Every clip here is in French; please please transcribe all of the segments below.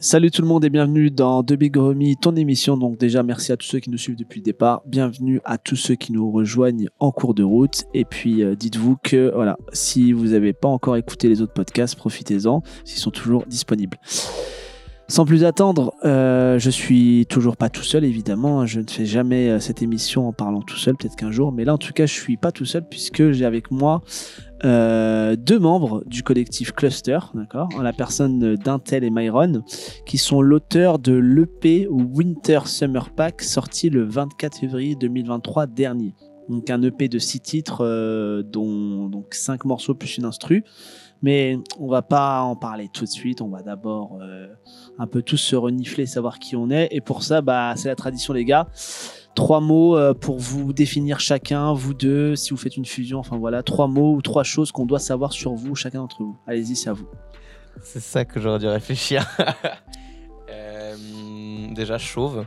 Salut tout le monde et bienvenue dans The Big Homie, ton émission. Donc déjà merci à tous ceux qui nous suivent depuis le départ. Bienvenue à tous ceux qui nous rejoignent en cours de route. Et puis euh, dites-vous que voilà, si vous n'avez pas encore écouté les autres podcasts, profitez-en, s'ils sont toujours disponibles. Sans plus attendre, euh, je suis toujours pas tout seul évidemment. Je ne fais jamais euh, cette émission en parlant tout seul, peut-être qu'un jour. Mais là en tout cas, je suis pas tout seul puisque j'ai avec moi euh, deux membres du collectif Cluster, d'accord, en la personne d'Intel et Myron, qui sont l'auteur de l'EP Winter Summer Pack sorti le 24 février 2023 dernier. Donc un EP de six titres, euh, dont donc cinq morceaux plus une instru. Mais on va pas en parler tout de suite. On va d'abord euh, un peu tous se renifler, savoir qui on est. Et pour ça, bah, c'est la tradition, les gars trois mots euh, pour vous définir chacun, vous deux, si vous faites une fusion, enfin voilà, trois mots ou trois choses qu'on doit savoir sur vous, chacun d'entre vous. Allez-y, c'est à vous. C'est ça que j'aurais dû réfléchir. Euh, déjà chauve.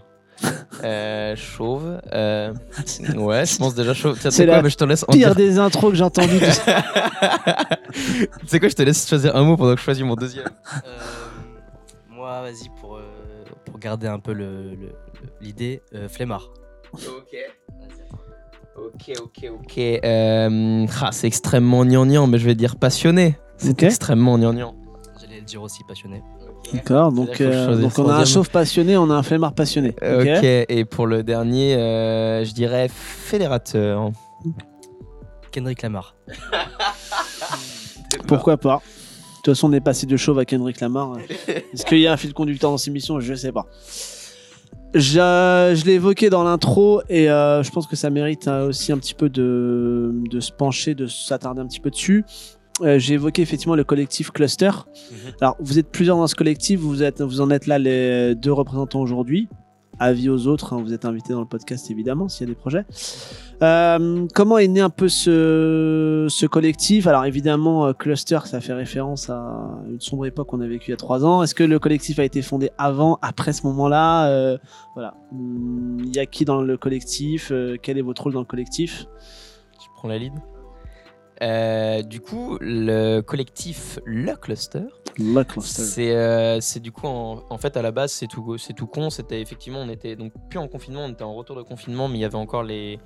Euh, chauve. euh, ouais, je pense déjà chauve. C'est sais quoi, la mais je te laisse en Pire dire. des intros que j'ai entendues. tu sais quoi, je te laisse choisir un mot pendant que je choisis mon deuxième. Euh, moi, vas-y, pour, euh, pour garder un peu le- le- le- l'idée, euh, flemmard. Ok. Ok, ok, ok. Euh, ah, c'est extrêmement gnangnan, mais je vais dire passionné. C'est Ok. extrêmement gnangnan. J'allais le dire aussi, passionné. D'accord, donc, euh, donc on a un chauve passionné, on a un flemmard passionné. Ok, Ok. et pour le dernier, euh, je dirais fédérateur. Kendrick Lamar. Pourquoi pas De toute façon, on est passé de chauve à Kendrick Lamar. Est-ce qu'il y a un fil conducteur dans cette émission? Je sais pas. Je, je l'ai évoqué dans l'intro et euh, je pense que ça mérite euh, aussi un petit peu de, de se pencher, de s'attarder un petit peu dessus. Euh, J'ai évoqué effectivement le collectif Cluster. Alors, vous êtes plusieurs dans ce collectif, vous, êtes, vous en êtes là les deux représentants aujourd'hui. Avis aux autres, hein, vous êtes invités dans le podcast évidemment s'il y a des projets. Euh, comment est né un peu ce, ce collectif? Alors évidemment, euh, Cluster, ça fait référence à une sombre époque qu'on a vécue il y a trois ans. Est-ce que le collectif a été fondé avant, après ce moment-là? Euh, Voilà. Hum, Il y a qui dans le collectif? Euh, Quel est votre rôle dans le collectif? Je prends la lead. Euh, du coup, le collectif Le Cluster, Le Cluster. c'est euh, c'est du coup en, en fait à la base c'est tout c'est tout con. C'était effectivement on était donc plus en confinement, on était en retour de confinement, mais il y avait encore les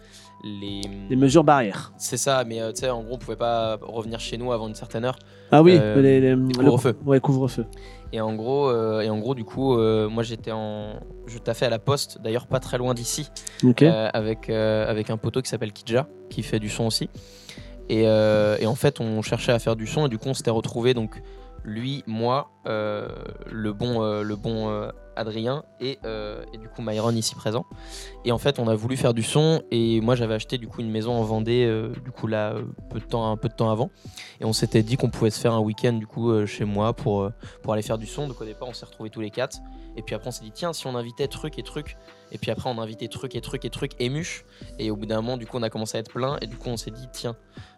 les, Les mesures barrières. c'est ça. Mais euh, tu sais en gros on pouvait pas revenir chez nous avant une certaine heure. Ah oui, les, les- couvre-feu. le- Ouais, couvre-feu. Et en gros euh, et en gros du coup euh, moi j'étais en je taffais à la poste d'ailleurs pas très loin d'ici. Euh, avec, avec un poteau qui s'appelle Kidja, qui fait du son aussi. Et, euh, et en fait, on cherchait à faire du son, et du coup, on s'était retrouvé donc lui, moi, euh, le bon, euh, le bon Adrien, et, du coup Myron ici présent. Et en fait, on a voulu faire du son, et moi, j'avais acheté du coup une maison en Vendée, du coup là, peu de temps, un peu de temps avant. Et on s'était dit qu'on pouvait se faire un week-end du coup chez moi pour, pour aller faire du son. Donc au départ, on s'est retrouvés tous les quatre. Et puis après, on s'est dit, tiens, si on invitait truc et truc. Et puis après, on a invité truc et truc et truc et muche. Et au bout d'un moment, du coup, on a commencé à être plein. Et du coup, on s'est dit, tiens,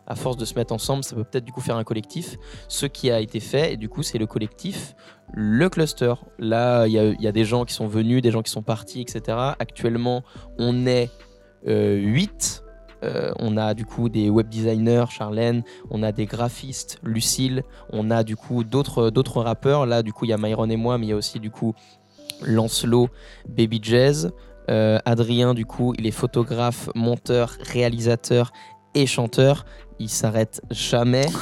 à force de se mettre ensemble, ça peut peut-être du coup faire un collectif. Ce qui a été fait, et du coup, c'est le collectif, le cluster. Là, il y, a- des gens qui sont venus, des gens qui sont partis, etc. Actuellement, on est 8. on a du coup des web designers, Charlène, on a des graphistes, Lucille, on a du coup d'autres d'autres rappeurs. Là, du coup, il y a Myron et moi, mais il y a aussi du coup Lancelot, Baby Jazz, euh, Adrien, du coup, il est photographe, monteur, réalisateur et chanteur. Il s'arrête jamais.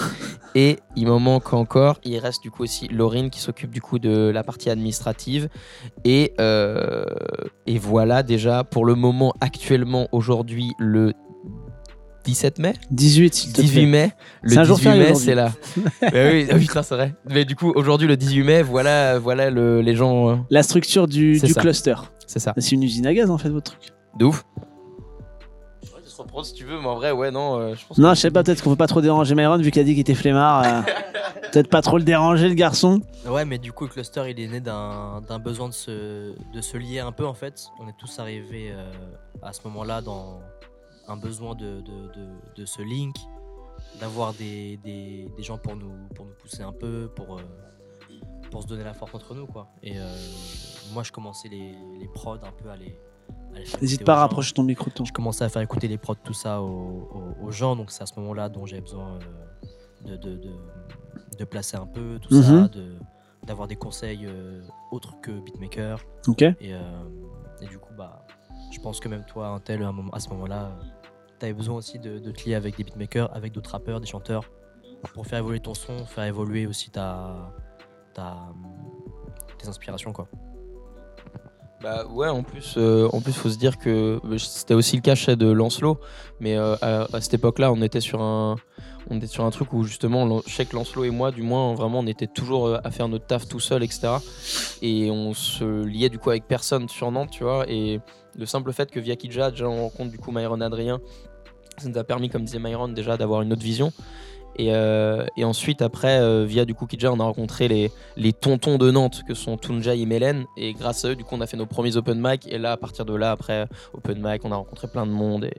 Et il m'en manque encore. Il reste du coup aussi Laurine qui s'occupe du coup de la partie administrative. Et, euh, et voilà déjà pour le moment, actuellement, aujourd'hui, le 17 mai 18, s'il te 18 plaît. mai. Le C'est un jour 18 férié mai, c'est là. Bah oui, ah putain, c'est vrai. Mais du coup, aujourd'hui, le 18 mai, voilà, voilà le- les gens. euh, La structure du, du cluster. c'est ça. C'est une usine à gaz en fait, votre truc. De ouf. Reprend si tu veux, mais en vrai, ouais, non, euh, je pense Non, je sais pas, peut-être qu'on veut pas trop déranger Myron vu qu'il a dit qu'il était flemmard. euh, peut-être pas trop le déranger, le garçon. Ouais, mais du coup, le cluster, il est né d'un d'un besoin de se, de se lier un peu, en fait. On est tous arrivés euh, à ce moment-là dans un besoin de, de, de, de ce link, d'avoir des, des, des gens pour nous, pour nous pousser un peu, pour, euh, pour se donner la force entre nous, quoi. Et euh, moi, je commençais les, les prods un peu à les, N'hésite pas à rapprocher ton micro de ton. Je commençais à faire écouter les prods, tout ça aux, aux- aux gens. Donc c'est à ce moment-là dont j'avais besoin euh, de, de, de, de placer un peu tout Mhm. ça, de- d'avoir des conseils euh, autres que beatmaker. Ok. Et, euh, et du coup, bah, je pense que même toi, un tel, à, à ce moment-là, tu avais besoin aussi de, de te lier avec des beatmakers, avec d'autres rappeurs, des chanteurs, pour faire évoluer ton son, faire évoluer aussi ta, ta, tes inspirations. Quoi. Bah ouais, en plus, euh, en plus, faut se dire que bah, c'était aussi le cas chez de Lancelot, mais euh, à, cette époque-là, on était sur un, on était sur un truc où justement, je Lancelot et moi, du moins, vraiment, on était toujours euh, à faire notre taf tout seul, etc. Et on se liait du coup avec personne sur Nantes, tu vois. Et le simple fait que via Kidja, déjà, on rencontre du coup Myron Adrien, ça nous a permis, comme disait Myron, déjà d'avoir une autre vision. Et, euh, et ensuite, après, euh, via du coup Kidja, on a rencontré les, les tontons de Nantes que sont Tunja et Melen. Et grâce à eux, du coup, on a fait nos premiers open mic. Et là, à partir de là, après open mic, on a rencontré plein de monde.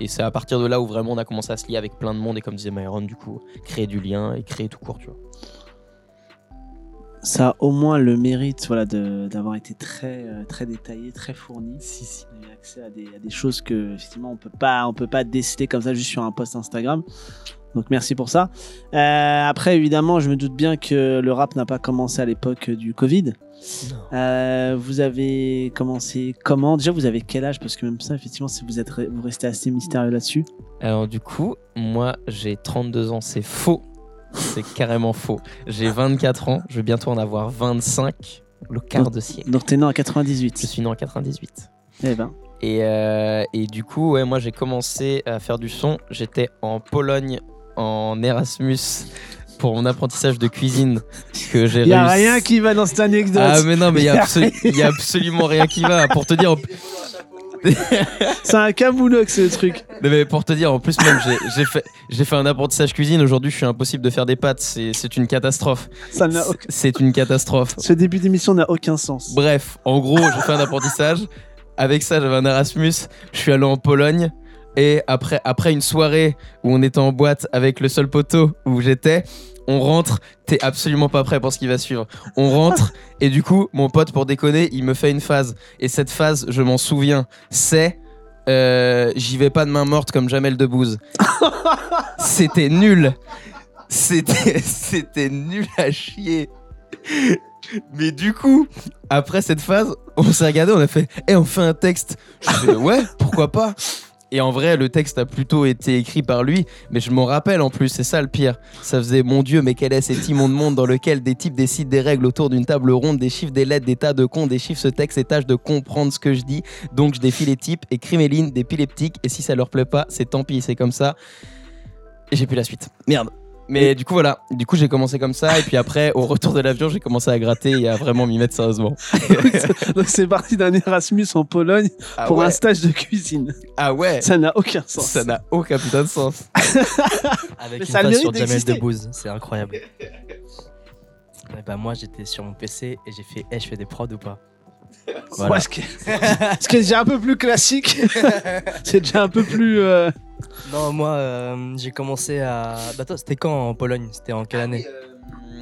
Et, c'est à partir de là où vraiment on a commencé à se lier avec plein de monde. Et comme disait Myron, du coup, créer du lien et créer tout court, tu vois. Ça a au moins le mérite voilà, d'avoir été très, euh, très détaillé, très fourni. Si, si. On a eu accès à des, à des choses que, effectivement, on on peut pas décider comme ça juste sur un post Instagram. Donc merci pour ça. Euh, après, évidemment, je me doute bien que le rap n'a pas commencé à l'époque du Covid. Euh, vous avez commencé comment? Déjà, vous avez quel âge? Parce que même ça, effectivement, si vous êtes, re- vous restez assez mystérieux là-dessus. Alors du coup, moi j'ai 32 ans, c'est faux. C'est carrément faux. J'ai 24 ans, je vais bientôt en avoir 25, le quart de siècle. Donc, t'es né en Je 98. suis né en 98. Eh ben, Et, euh, et du coup, ouais, moi j'ai commencé à faire du son. J'étais en Pologne en Erasmus pour mon apprentissage de cuisine que j'ai il a rien qui va dans cette anecdote. Ah mais non mais il y, a a absolu- y a absolument rien qui va. Pour te dire, C'est un camoulox, ce truc. Non, mais pour te dire, en plus même, j'ai- fait, fait un apprentissage cuisine. Aujourd'hui, je suis impossible de faire des pâtes. C'est c'est une catastrophe. Ça n'a aucun- C'est une catastrophe. Ce début d'émission n'a aucun sens. Bref, en gros, j'ai fait un apprentissage. Avec ça, j'avais un Erasmus. Je suis allé en Pologne. Et après, après une soirée où on était en boîte avec le seul poteau où j'étais, on rentre. T'es absolument pas prêt pour ce qui va suivre. On rentre. et du coup, mon pote, pour déconner, il me fait une phase. Et cette phase, je m'en souviens, c'est. euh, J'y vais pas de main morte comme Jamel Debbouze. C'était nul. C'était c'était nul à chier. Mais du coup, après cette phase, on s'est regardé, on a fait Eh, on fait un texte. Je fais Ouais, pourquoi pas? Et en vrai, le texte a plutôt été écrit par lui, mais je m'en rappelle en plus, c'est ça le pire. Ça faisait Mon Dieu, mais quel est cet immonde monde dans lequel des types décident des règles autour d'une table ronde, des chiffres, des lettres, des tas de cons, des chiffres ce texte et tâche de comprendre ce que je dis. Donc je défie les types, écris mes lignes, et si ça leur plaît pas, c'est tant pis, c'est comme ça. J'ai plus la suite. Merde. Mais du coup, voilà. Du coup, j'ai commencé comme ça. Et puis après, au retour de l'avion, j'ai commencé à gratter et à vraiment m'y mettre sérieusement. Donc c'est parti d'un Erasmus en Pologne Ah pour ouais. un stage de cuisine. Ah ouais. Ça n'a aucun sens. Ça n'a aucun putain de sens. Avec Mais une ça sur Jamel. Debbouze, c'est incroyable. Et bah moi j'étais sur mon PC et j'ai fait Eh je fais des prods ou pas? Voilà. Ouais, ce, qui est... ce qui est déjà un peu plus classique. c'est déjà un peu plus. euh, Non moi euh, j'ai commencé à... Bah toi c'était quand en Pologne? C'était en quelle année? Euh,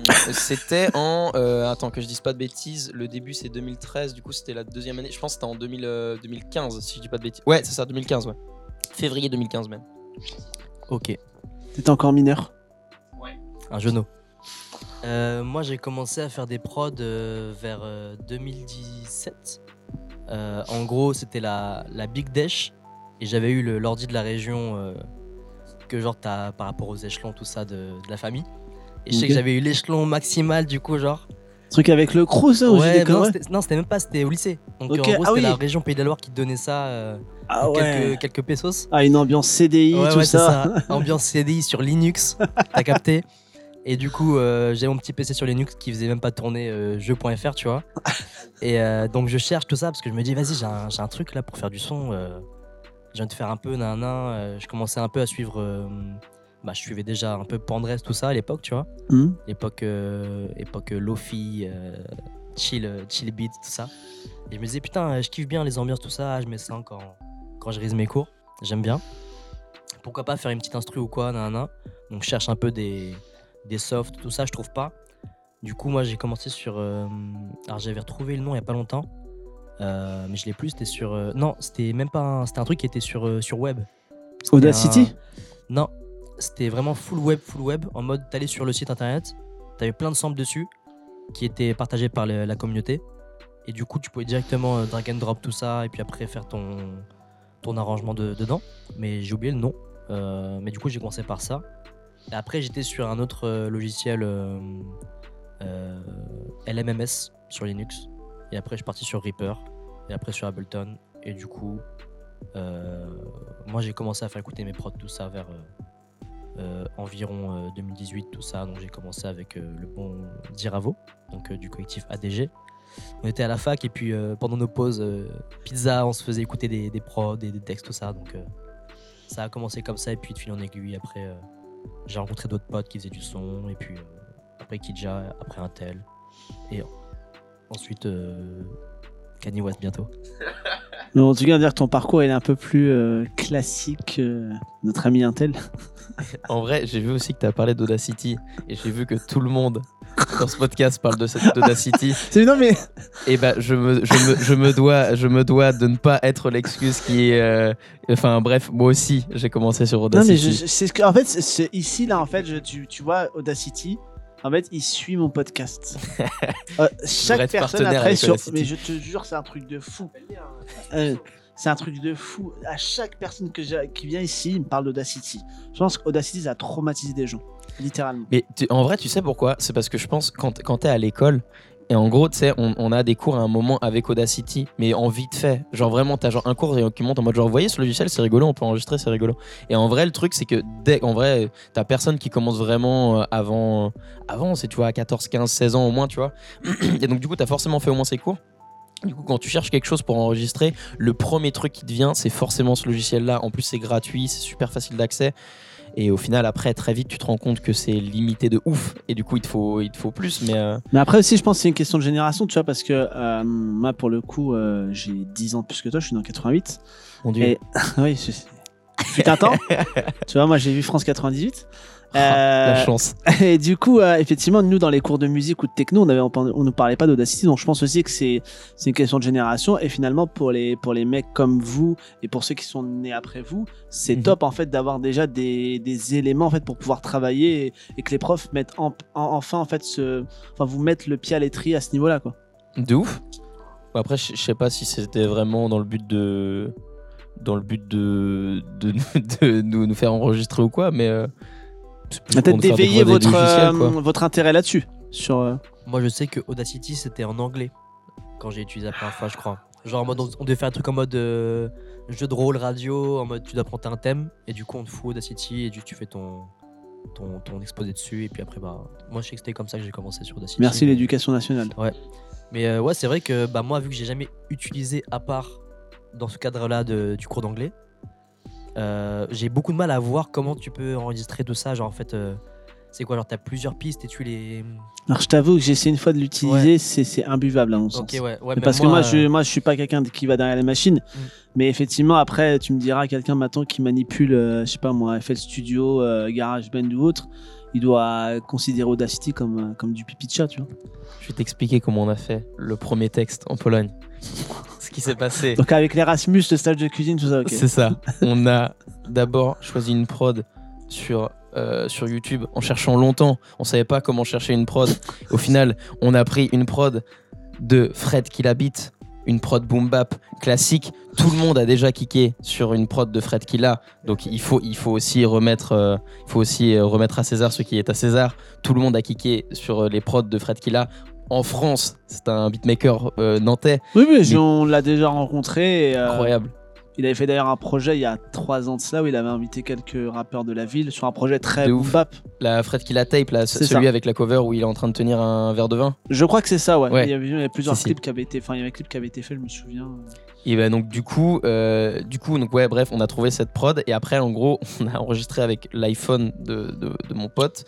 C'était en. euh, attends, que je dise pas de bêtises. Le début, c'est 2013. Du coup, c'était la deuxième année. Je pense que c'était en 2000, euh, 2015, si je dis pas de bêtises. Ouais, c'est ça, 2015, ouais. Février 2015 même. Ok, T'étais encore mineur? un genou. Euh, moi j'ai commencé à faire des prods euh, vers euh, 2017. Euh, en gros c'était la, la Big Dash et j'avais eu le- l'ordi de la région euh, que genre t'as par rapport aux échelons tout ça de, de la famille. Et je sais que j'avais eu l'échelon maximal du coup genre. Truc avec le crew, ça ou Ouais, non, c'était- non, c'était même pas, c'était au lycée. Donc en gros, ah c'était oui. la région Pays de la Loire qui donnait ça, euh, Ah ouais. quelques, pesos. Ah, une ambiance CDI, Ouais, tout ouais, ça. ça. Ambiance CDI sur Linux, t'as capté. Et du coup, euh, j'ai mon petit PC sur Linux qui faisait même pas tourner euh, jeu.fr, tu vois. Et euh, donc, je cherche tout ça parce que je me dis, vas-y, j'ai un, j'ai un truc là pour faire du son. Je viens de faire un peu nan nan. euh, je commençais un peu à suivre. euh, bah, je suivais déjà un peu Pandresse, tout ça à l'époque, tu vois. Euh, époque euh, Lofi, chill, chill beat, tout ça. Et je me disais, putain, je kiffe bien les ambiances, tout ça. Je mets ça quand, quand je révise mes cours. J'aime bien. Pourquoi pas faire une petite instru ou quoi, nanana. Donc je cherche un peu des, des softs, tout ça, je trouve pas. Du coup, moi j'ai commencé sur. euh, alors j'avais retrouvé le nom il y a pas longtemps. Euh, mais je l'ai plus, c'était sur. euh, non, c'était même pas. un- C'était un truc qui était sur, euh, sur web. C'était Audacity un- Non, c'était vraiment full web, full web. En mode, t'allais sur le site internet, t'avais plein de samples dessus qui étaient partagés par le- la communauté. Et du coup, tu pouvais directement euh, drag and drop tout ça et puis après faire ton, ton arrangement de- dedans. Mais j'ai oublié le nom. Euh, mais du coup, j'ai commencé par ça. Et après, j'étais sur un autre euh, logiciel euh, euh, LMMS sur Linux. Et après, je suis parti sur Reaper. Et après, sur Ableton. Et du coup, euh, moi, j'ai commencé à faire écouter mes prods, tout ça, vers euh, euh, environ euh, 2018, tout ça. Donc, j'ai commencé avec le bon Diravo, donc du collectif ADG. On était à la fac et puis pendant nos pauses, pizza, on se faisait écouter des, prods, des, des textes, tout ça. Donc, ça a commencé comme ça. Et puis, de fil en aiguille, après, j'ai rencontré d'autres potes qui faisaient du son. Et puis, après Kidja, après Intel. Et ensuite, euh, Kanye West bientôt. En tout cas, dire que ton parcours est un peu plus euh, classique que notre ami Intel. En vrai, j'ai vu aussi que tu as parlé d'Audacity et j'ai vu que tout le monde dans ce podcast parle de cette d'Audacity. C'est non mais Et bah, je me, je, me, je, me dois, je me dois de ne pas être l'excuse qui est. euh, Enfin, bref, moi aussi, j'ai commencé sur non Audacity. mais je, je- c'est ce que en fait c'est- ici là en fait je- tu, tu vois Audacity en fait il suit mon podcast. Euh, chaque personne après sur mais je te jure c'est un truc de fou. Euh, c'est un truc de fou. À chaque personne que qui vient ici, il me parle d'Audacity. Je pense qu'Audacity, ça a traumatisé des gens. Littéralement. Mais en vrai, tu sais pourquoi? C'est parce que je pense quand, quand t'es à l'école, et en gros, tu sais, on, on a des cours à un moment avec Audacity, mais en vite fait. Genre vraiment, t'as genre un cours qui monte en mode genre, voyez ce logiciel, c'est rigolo, on peut enregistrer, c'est rigolo. Et en vrai, le truc, c'est que dès, en vrai, t'as personne qui commence vraiment euh, avant, avant, c'est tu vois, à 14, 15, 16 ans au moins, tu vois. Et donc, du coup, t'as forcément fait au moins ces cours. Du coup, quand tu cherches quelque chose pour enregistrer, le premier truc qui te vient, c'est forcément ce logiciel-là. En plus, c'est gratuit, c'est super facile d'accès. Et au final, après, très vite, tu te rends compte que c'est limité de ouf. Et du coup, il te faut, il te faut plus. Mais euh, Mais après aussi, je pense que c'est une question de génération, tu vois, parce que euh, moi, pour le coup, euh, j'ai 10 ans de plus que toi, je suis dans 88. mon dieu. Et oui, je... un temps. tu vois, moi, j'ai vu France 98. Ah, la Euh, chance. Et du coup, euh, effectivement, nous, dans les cours de musique ou de techno, on avait, on ne parlait pas d'Audacity, donc je pense aussi que c'est, une question de génération. Et finalement, pour les, pour les mecs comme vous et pour ceux qui sont nés après vous, c'est Mhm. top en fait d'avoir déjà des, des éléments en fait pour pouvoir travailler et, et que les profs mettent en- en- enfin en fait ce, enfin vous mettent le pied à l'étrier à ce niveau-là quoi. De ouf. Après, je sais pas si c'était vraiment dans le but de. Dans le but de, de, de nous, nous faire enregistrer ou quoi, mais. euh, Peut-être d'éveiller votre, euh, votre intérêt là-dessus. Sur, euh, Moi, je sais que Audacity, c'était en anglais quand j'ai utilisé la première fois, je crois. Genre, en mode, on on devait faire un truc en mode euh, jeu de rôle, radio, en mode tu dois prendre un thème, et du coup, on te fout Audacity, et du, tu fais ton, ton, ton exposé dessus, et puis après, bah, moi, je sais que c'était comme ça que j'ai commencé sur Audacity. merci l'éducation nationale. Mais euh, ouais, c'est vrai que bah, moi, vu que j'ai jamais utilisé à part dans ce cadre-là du cours d'anglais, euh, j'ai beaucoup de mal à voir comment tu peux enregistrer tout ça. Genre, en fait, euh, c'est quoi Genre, t'as plusieurs pistes et tu les. Alors je t'avoue que j'ai essayé une fois de l'utiliser, c'est, c'est imbuvable à mon sens. Ok, ouais. ouais Mais parce que moi, je, euh, moi, je suis pas quelqu'un qui va derrière les machines. Mm. Mais effectivement, après, tu me diras quelqu'un maintenant qui manipule, euh, je sais pas moi, FL Studio, euh, GarageBand ou autre, il doit considérer Audacity comme, comme du pipi de chat, tu vois. Je vais t'expliquer comment on a fait le premier texte en Pologne. Ce qui s'est passé. Donc avec l'Erasmus, le stage de cuisine, tout ça. C'est ça. On a d'abord choisi une prod sur, euh, sur YouTube en cherchant longtemps. On savait pas comment chercher une prod. Au final, on a pris une prod de Fred Killabit, une prod boom bap classique. Tout le monde a déjà kické sur une prod de Fred Killa. Donc il faut, il faut aussi remettre, euh, il faut aussi euh, remettre à César ce qui est à César. Tout le monde a kické sur les prods de Fred Killa. En France, c'est un beatmaker euh, nantais. Oui, oui, je- on l'a déjà rencontré. et, euh, Incroyable. Il avait fait d'ailleurs un projet il y a trois ans de cela où il avait invité quelques rappeurs de la ville sur un projet très ouf. bap. La Fred Killa tape, là, celui ça. avec la cover où il est en train de tenir un verre de vin. Je crois que c'est ça, ouais. Ouais. Il, y avait, il y avait plusieurs Si, si. clips qui avaient été, enfin, il y avait un clip qui avait été fait, je me souviens. Et ben donc du coup, euh, du coup, donc ouais, bref, on a trouvé cette prod et après, en gros, on a enregistré avec l'iPhone de, de, de mon pote.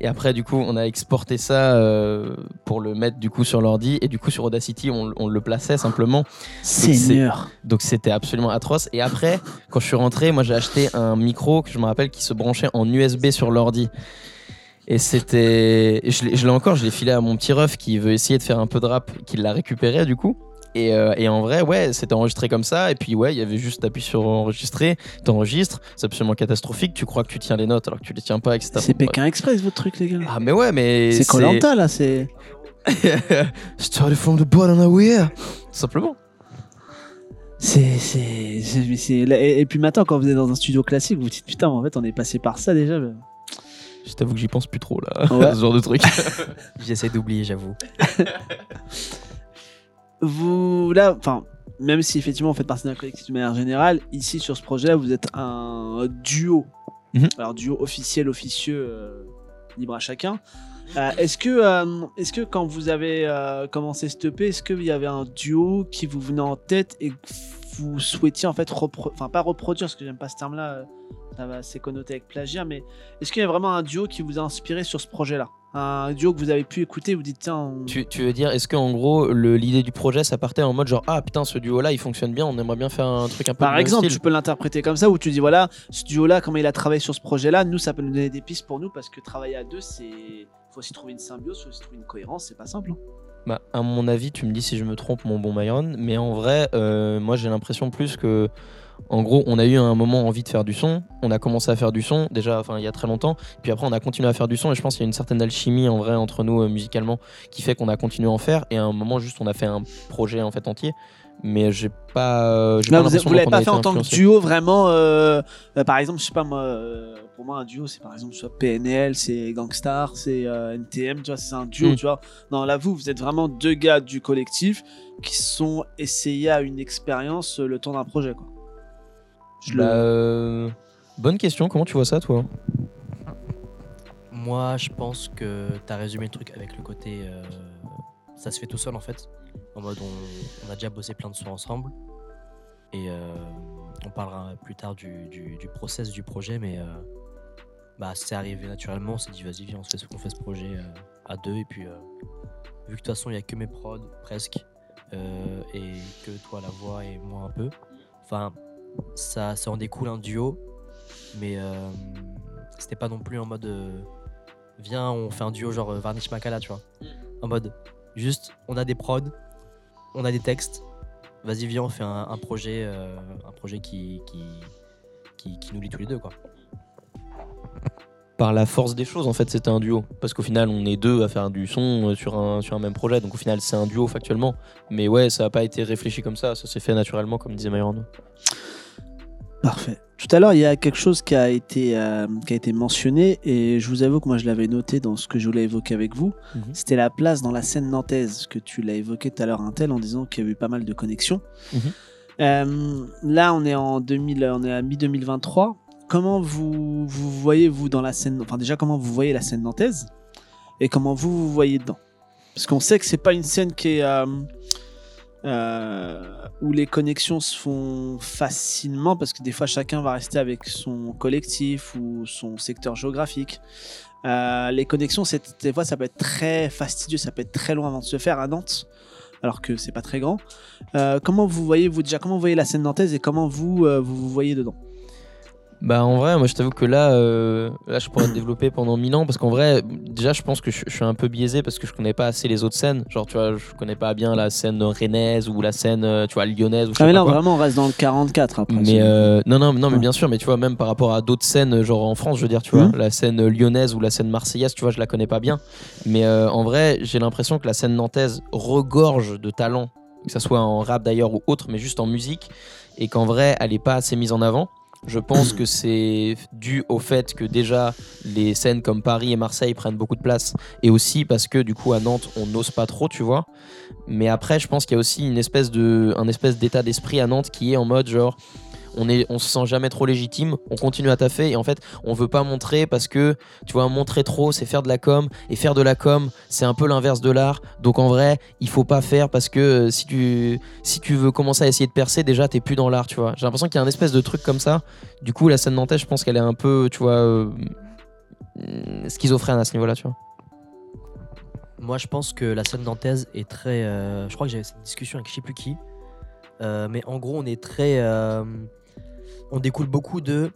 Et après, du coup, on a exporté ça euh, pour le mettre du coup sur l'ordi et du coup sur Audacity, on, on le plaçait simplement. Seigneur. Donc c'était absolument atroce. Et après, quand je suis rentré, moi j'ai acheté un micro que je me rappelle qui se branchait en USB sur l'ordi. Et c'était, je l'ai encore, je l'ai filé à mon petit ref qui veut essayer de faire un peu de rap, qui l'a récupéré du coup. Et, euh, et en vrai, ouais, c'était enregistré comme ça. Et puis, ouais, il y avait juste appuyé sur enregistrer, t'enregistres, c'est absolument catastrophique. Tu crois que tu tiens les notes alors que tu les tiens pas, etc. C'est Pékin Express, votre truc, les gars. Ah, mais ouais, mais. c'est Colanta, là, c'est. Started from the bottom of where Simplement. C'est. c'est- c'est- c'est- Et, et puis maintenant, quand vous êtes dans un studio classique, vous vous dites putain, en fait, on est passé par ça déjà. Je t'avoue que j'y pense plus trop là, Ouais. ce genre de truc. J'essaie d'oublier, j'avoue. Vous, là, enfin, même si effectivement vous faites partie d'un collectif de manière générale, ici sur ce projet-là, vous êtes un duo. Mhm. Alors, duo officiel, officieux, euh, libre à chacun. Euh, est-ce que, euh, est-ce que quand vous avez euh, commencé ce EP, est-ce qu'il y avait un duo qui vous venait en tête et que vous souhaitiez en fait, enfin pas reproduire, parce que j'aime pas ce terme-là, ça va c'est connoté avec plagiat, mais est-ce qu'il y a vraiment un duo qui vous a inspiré sur ce projet-là? Un duo que vous avez pu écouter, vous dites tiens, on- tu, tu veux dire, est-ce qu'en gros, le- l'idée du projet, ça partait en mode genre, ah putain, ce duo-là, il fonctionne bien, on aimerait bien faire un truc un peu Par exemple, tu peux l'interpréter comme ça, où tu dis voilà, ce duo-là, comment il a travaillé sur ce projet-là, nous, ça peut nous donner des pistes pour nous, parce que travailler à deux, c'est. Faut aussi trouver une symbiose, faut aussi trouver une cohérence, c'est pas simple. hein. Bah, à mon avis, tu me dis si je me trompe, mon bon Myron, mais en vrai, euh, moi j'ai l'impression plus que, en gros, on a eu un moment envie de faire du son, on a commencé à faire du son, déjà, enfin, il y a très longtemps, puis après on a continué à faire du son, et je pense qu'il y a une certaine alchimie en vrai entre nous euh, musicalement qui fait qu'on a continué à en faire, et à un moment, juste, on a fait un projet en fait entier, mais j'ai pas. euh, Là, pas vous, l'avez pas fait en tant que duo vraiment. euh, par exemple, je sais pas moi, pour moi, un duo, c'est par exemple soit PNL, c'est Gangstar, c'est euh, NTM, tu vois, c'est un duo, Mm. tu vois. Non, là, vous, vous êtes vraiment deux gars du collectif qui sont essayés à une expérience euh, le temps d'un projet, quoi. Je le- Bah, euh, Bonne question, comment tu vois ça toi? Moi, je pense que tu as résumé le truc avec le côté. euh, ça se fait tout seul en fait. En mode, on, on a déjà bossé plein de sons ensemble. Et euh, on parlera plus tard du, du, du process du projet, mais euh, bah, c'est arrivé naturellement. On s'est dit, vas-y, viens, on se fait, on fait ce projet euh, à deux. Et puis, euh, vu que de toute façon, il n'y a que mes prods presque, euh, et que toi, la voix et moi un peu, enfin, ça, ça en découle un duo. Mais c'était pas non plus en mode viens on fait un duo genre Varnish Makala tu vois en mode juste on a des prods on a des textes vas-y viens on fait un, un projet un projet qui qui, qui qui nous lie tous les deux quoi par la force des choses, en fait, c'était un duo. Parce qu'au final, on est deux à faire du son euh, sur un, sur un même projet. Donc au final, c'est un duo factuellement. Mais ouais, ça n'a pas été réfléchi comme ça. Ça s'est fait naturellement, comme disait Myron. Parfait. Tout à l'heure, il y a quelque chose qui a été, euh, qui a été mentionné et je vous avoue que moi je l'avais noté dans ce que je voulais évoquer avec vous. Mhm. C'était la place dans la scène nantaise que tu l'as évoqué tout à l'heure, un tel, en disant qu'il y a eu pas mal de connexions. Mhm. Euh, là, on est en 2000, on est à mi 2023. Comment vous, vous voyez vous dans la scène, enfin déjà comment vous voyez la scène nantaise et comment vous vous voyez dedans? Parce qu'on sait que c'est pas une scène qui est euh, euh, où les connexions se font facilement parce que des fois chacun va rester avec son collectif ou son secteur géographique. Euh, les connexions, des fois, ça peut être très fastidieux, ça peut être très loin avant de se faire à Nantes, alors que c'est pas très grand. Comment vous voyez, vous déjà, comment vous voyez la scène nantaise et comment vous vous, vous voyez dedans? Bah en vrai, moi je t'avoue que là, euh, là je pourrais te développer pendant mille ans parce qu'en vrai, déjà je pense que je, je suis un peu biaisé parce que je connais pas assez les autres scènes. Genre tu vois, je connais pas bien la scène rennaise ou la scène, euh, tu vois, lyonnaise ou je sais Ah mais pas là, quoi. vraiment, on reste dans le 44 après. Mais c'est- euh, non, non, non, mais bien sûr, mais tu vois, même par rapport à d'autres scènes, genre en France, je veux dire, tu vois, Mhm. la scène lyonnaise ou la scène marseillaise, tu vois, je la connais pas bien. Mais euh, en vrai, j'ai l'impression que la scène nantaise regorge de talent, que ça soit en rap d'ailleurs ou autre, mais juste en musique, et qu'en vrai, elle est pas assez mise en avant. Je pense que c'est dû au fait que déjà les scènes comme Paris et Marseille prennent beaucoup de place et aussi parce que du coup à Nantes on n'ose pas trop, tu vois. Mais après, je pense qu'il y a aussi une espèce un espèce d'état d'esprit à Nantes qui est en mode genre on est on se sent jamais trop légitime, on continue à taffer et en fait on veut pas montrer parce que tu vois montrer trop c'est faire de la com et faire de la com c'est un peu l'inverse de l'art donc en vrai il faut pas faire parce que euh, si tu veux commencer à essayer de percer déjà t'es plus dans l'art tu vois j'ai l'impression qu'il y a un espèce de truc comme ça du coup la scène nantaise je pense qu'elle est un peu tu vois euh, schizophrène à ce niveau là tu vois Moi, je pense que la scène nantaise est très. euh, je crois que j'avais cette discussion avec je sais plus qui. Mais en gros, on est très. On découle beaucoup de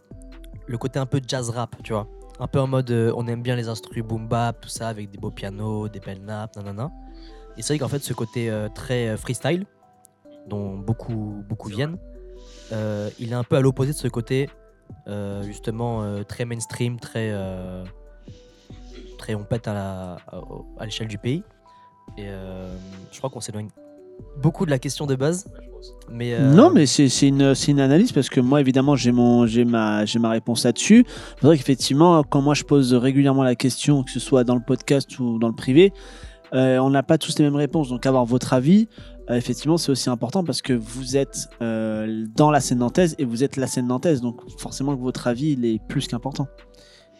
le côté un peu jazz rap, tu vois. Un peu en mode. euh, on aime bien les instruments boom bap, tout ça, avec des beaux pianos, des belles nappes, nanana. Et c'est vrai qu'en fait, ce côté euh, très euh, freestyle, dont beaucoup, beaucoup viennent. Euh, il est un peu à l'opposé de ce côté, justement, très mainstream, très, très on pète à la- à- à l'échelle du pays. Et je crois qu'on s'éloigne beaucoup de la question de base. Mais, euh, Non, mais c'est une, analyse parce que moi, évidemment, j'ai mon- j'ai ma, j'ai ma réponse là-dessus. C'est vrai qu'effectivement, quand moi je pose régulièrement la question, que ce soit dans le podcast ou dans le privé, euh, on n'a pas tous les mêmes réponses. Donc, avoir votre avis, euh, effectivement, c'est aussi important parce que vous êtes euh, dans la scène nantaise et vous êtes la scène nantaise. Donc, forcément, que votre avis, il est plus qu'important.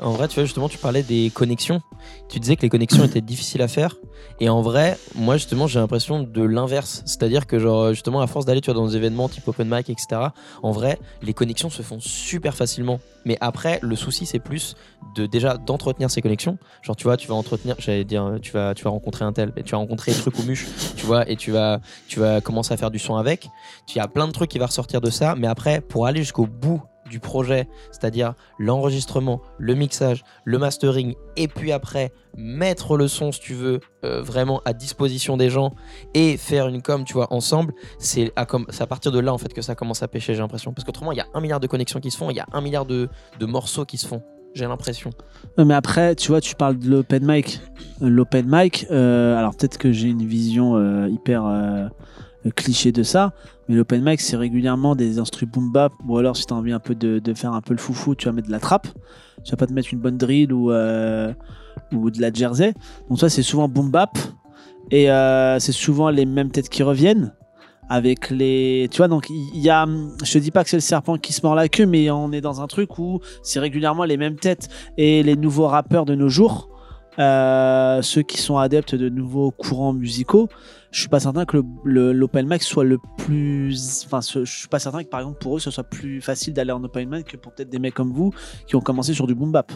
En vrai, tu vois, justement, tu parlais des connexions. Tu disais que les connexions étaient difficiles à faire. Et en vrai, moi, justement, j'ai l'impression de l'inverse. C'est-à-dire que, genre, justement, à force d'aller tu vois, dans des événements type open mic, etc., en vrai, les connexions se font super facilement. Mais après, le souci, c'est plus de déjà d'entretenir ces connexions. Genre, tu vois, tu vas entretenir, j'allais dire, tu vas, tu vas rencontrer un tel, et tu vas rencontrer truc ou muche, tu vois, et tu vas, tu vas commencer à faire du son avec. Il y a plein de trucs qui vont ressortir de ça. Mais après, pour aller jusqu'au bout du projet, c'est-à-dire l'enregistrement, le mixage, le mastering, et puis après mettre le son, si tu veux, euh, vraiment à disposition des gens et faire une com, tu vois, ensemble, c'est à, à partir de là en fait que ça commence à pêcher, j'ai l'impression. Parce qu'autrement, il y a un milliard de connexions qui se font, il y a un milliard de, morceaux qui se font, j'ai l'impression. Ouais, Mais après, tu vois, tu parles de l'open mic. Euh, L'open mic, euh, alors peut-être que j'ai une vision euh, hyper euh, cliché de ça, mais l'open mic, c'est régulièrement des instruments boom bap, ou alors si tu as envie un peu de, faire un peu le foufou, tu vas mettre de la trappe. Tu vas pas te mettre une bonne drill ou, euh, de la jersey. Donc, ça, c'est souvent boom bap, et euh, c'est souvent les mêmes têtes qui reviennent. Avec les. Tu vois, donc il y a. Je te dis pas que c'est le serpent qui se mord la queue, mais on est dans un truc où c'est régulièrement les mêmes têtes et les nouveaux rappeurs de nos jours, euh, ceux qui sont adeptes de nouveaux courants musicaux, je suis pas certain que l'open mic soit le plus. Enfin, je suis pas certain que par exemple pour eux ce soit plus facile d'aller en open mic que pour peut-être des mecs comme vous qui ont commencé sur du boom bap.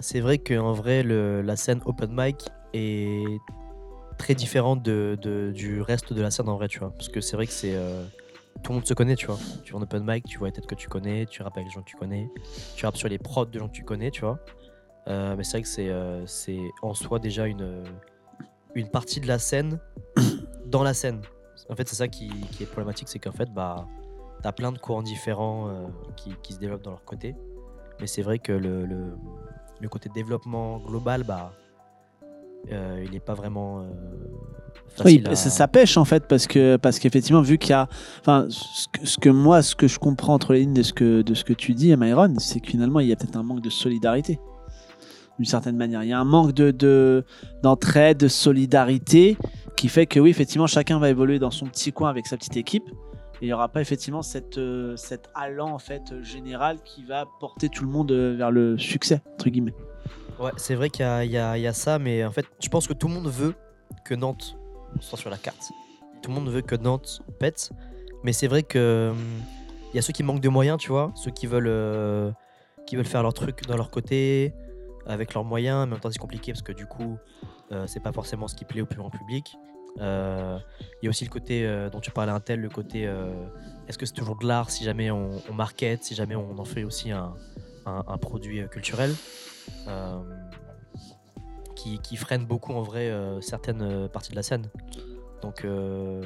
C'est vrai qu'en vrai, la scène open mic est très différente de- du reste de la scène en vrai, tu vois. Parce que c'est vrai que c'est. euh, tout le monde se connaît, tu vois. Tu vas en open mic, tu vois les têtes que tu connais, tu rappes avec les gens que tu connais, tu rappes sur les prods de gens que tu connais, tu vois. Euh, mais c'est vrai que c'est euh, en soi déjà une, une partie de la scène dans la scène. En fait, c'est ça qui, qui est problématique, c'est qu'en fait, bah, t'as plein de courants différents euh, qui, qui se développent dans leur côté. Mais c'est vrai que le, le, le côté développement global, bah, euh, il n'est pas vraiment euh, Oui, à- ça, ça pêche en fait parce que parce qu'effectivement vu qu'il y a, enfin, ce que, ce que moi, ce que je comprends entre les lignes de ce que de ce que tu dis, Myron, c'est que finalement il y a peut-être un manque de solidarité d'une certaine manière. Il y a un manque de de- d'entraide, de solidarité qui fait que oui, effectivement, chacun va évoluer dans son petit coin avec sa petite équipe. Et il n'y aura pas effectivement cette, euh, cet allant en fait général qui va porter tout le monde euh, vers le succès entre guillemets. Ouais, c'est vrai qu'il y a, ça, mais en fait, je pense que tout le monde veut que Nantes soit sur la carte. Tout le monde veut que Nantes pète, mais c'est vrai que hum, il y a ceux qui manquent de moyens, tu vois, ceux qui veulent, euh, qui veulent faire leur truc dans leur côté, avec leurs moyens, mais en même temps c'est compliqué parce que du coup, euh, c'est pas forcément ce qui plaît au plus grand public. Euh, Il y a aussi le côté dont tu parlais un tel, le côté est-ce que c'est toujours de l'art si jamais on, market, si jamais on en fait aussi un, produit culturel? Qui, qui freine beaucoup en vrai euh, certaines euh, parties de la scène. Donc euh,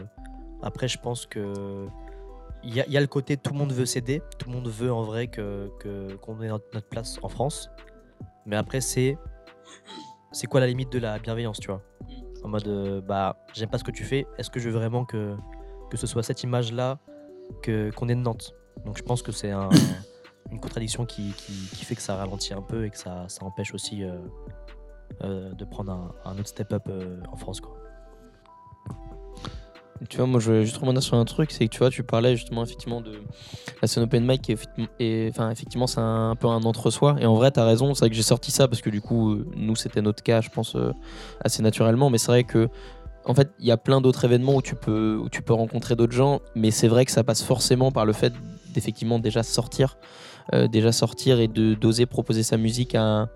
après, je pense que il y, a- le côté tout le monde veut s'aider, tout le monde veut en vrai que qu'on ait notre, place en France. Mais après, c'est c'est quoi la limite de la bienveillance, tu vois? En mode euh, bah j'aime pas ce que tu fais. Est-ce que je veux vraiment que que ce soit cette image là que qu'on est de Nantes? Donc je pense que c'est un une contradiction qui, qui, fait que ça ralentit un peu et que ça, ça empêche aussi euh, euh, de prendre un, un autre step up euh, en France. Quoi. Tu vois, moi je veux juste rebondir sur un truc, c'est que tu vois, tu parlais justement effectivement de la scène open mic et, enfin effectivement c'est un, peu un entre-soi. Et en vrai, t'as raison, c'est vrai que j'ai sorti ça parce que du coup, nous c'était notre cas, je pense, assez naturellement. Mais c'est vrai que en fait, il y a plein d'autres événements où tu peux, où tu peux rencontrer d'autres gens, mais c'est vrai que ça passe forcément par le fait d'effectivement déjà sortir, déjà sortir et de d'oser proposer sa musique à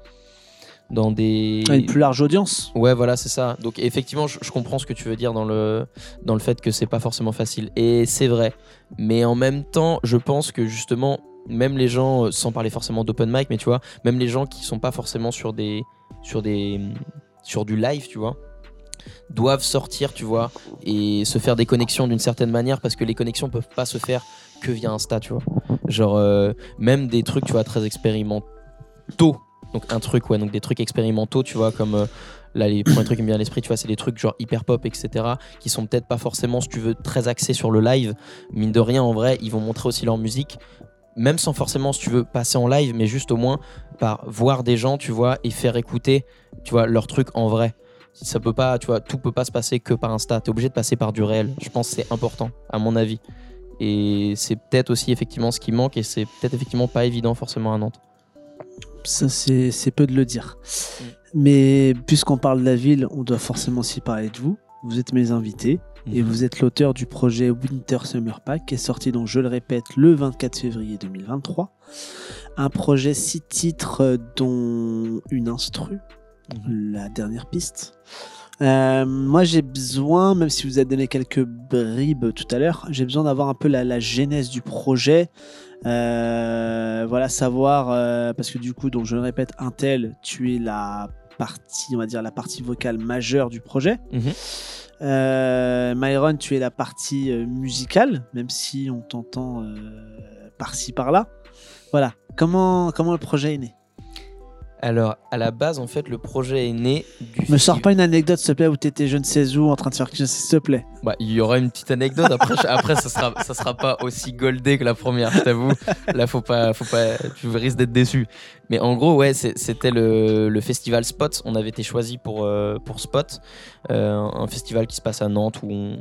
dans des Une plus large audience. Ouais, voilà, c'est ça. Donc effectivement, je, je comprends ce que tu veux dire dans le, dans le fait que c'est pas forcément facile. Et c'est vrai. Mais en même temps, je pense que justement, même les gens, euh, sans parler forcément d'open mic, mais tu vois, même les gens qui sont pas forcément sur des, sur des, sur du live, tu vois, doivent sortir, tu vois, et se faire des connexions d'une certaine manière parce que les connexions peuvent pas se faire que via Insta, tu vois. Genre, euh, même des trucs, tu vois, très expérimentaux. Donc, un truc, ouais, donc des trucs expérimentaux, tu vois, comme. euh, Là, les premiers trucs qui me viennent à l'esprit, tu vois, c'est des trucs genre hyper pop, etc., qui sont peut-être pas forcément, si tu veux, très axés sur le live. Mine de rien, en vrai, ils vont montrer aussi leur musique, même sans forcément, si tu veux, passer en live, mais juste au moins par voir des gens, tu vois, et faire écouter, tu vois, leurs trucs en vrai. Ça peut pas, tu vois, tout peut pas se passer que par Insta. T'es obligé de passer par du réel. Je pense que c'est important, à mon avis. Et c'est peut-être aussi effectivement ce qui manque, et c'est peut-être effectivement pas évident forcément à Nantes. Ça, c'est peu de le dire. Mm. Mais puisqu'on parle de la ville, on doit forcément aussi parler de vous. Vous êtes mes invités et Mhm. vous êtes l'auteur du projet Winter Summer Pack qui est sorti, donc je le répète, le 24 février 2023. Un projet six titres, euh, dont une instru, Mhm. la dernière piste. Euh, moi, j'ai besoin, même si vous avez donné quelques bribes tout à l'heure, j'ai besoin d'avoir un peu la, la genèse du projet. Euh, voilà, savoir, euh, parce que du coup, donc je le répète, Intel, tu es la partie, on va dire, la partie vocale majeure du projet. Mhm. Myron, tu es la partie musicale, même si on t'entend par-ci par-là. Voilà. Comment, comment le projet est né? Alors, à la base, en fait, le projet est né du. Me sors pas une anecdote, s'il te plaît, où t'étais je ne sais où en train de faire quelque chose, s'il te plaît. Bah, il y aura une petite anecdote. Après, après ça sera, ça sera pas aussi goldé que la première, je t'avoue. Là, faut pas, faut pas, tu risques d'être déçu. Mais en gros, ouais, c'était le, le festival Spot. On avait été choisi pour, euh, pour Spot, euh, un festival qui se passe à Nantes où on,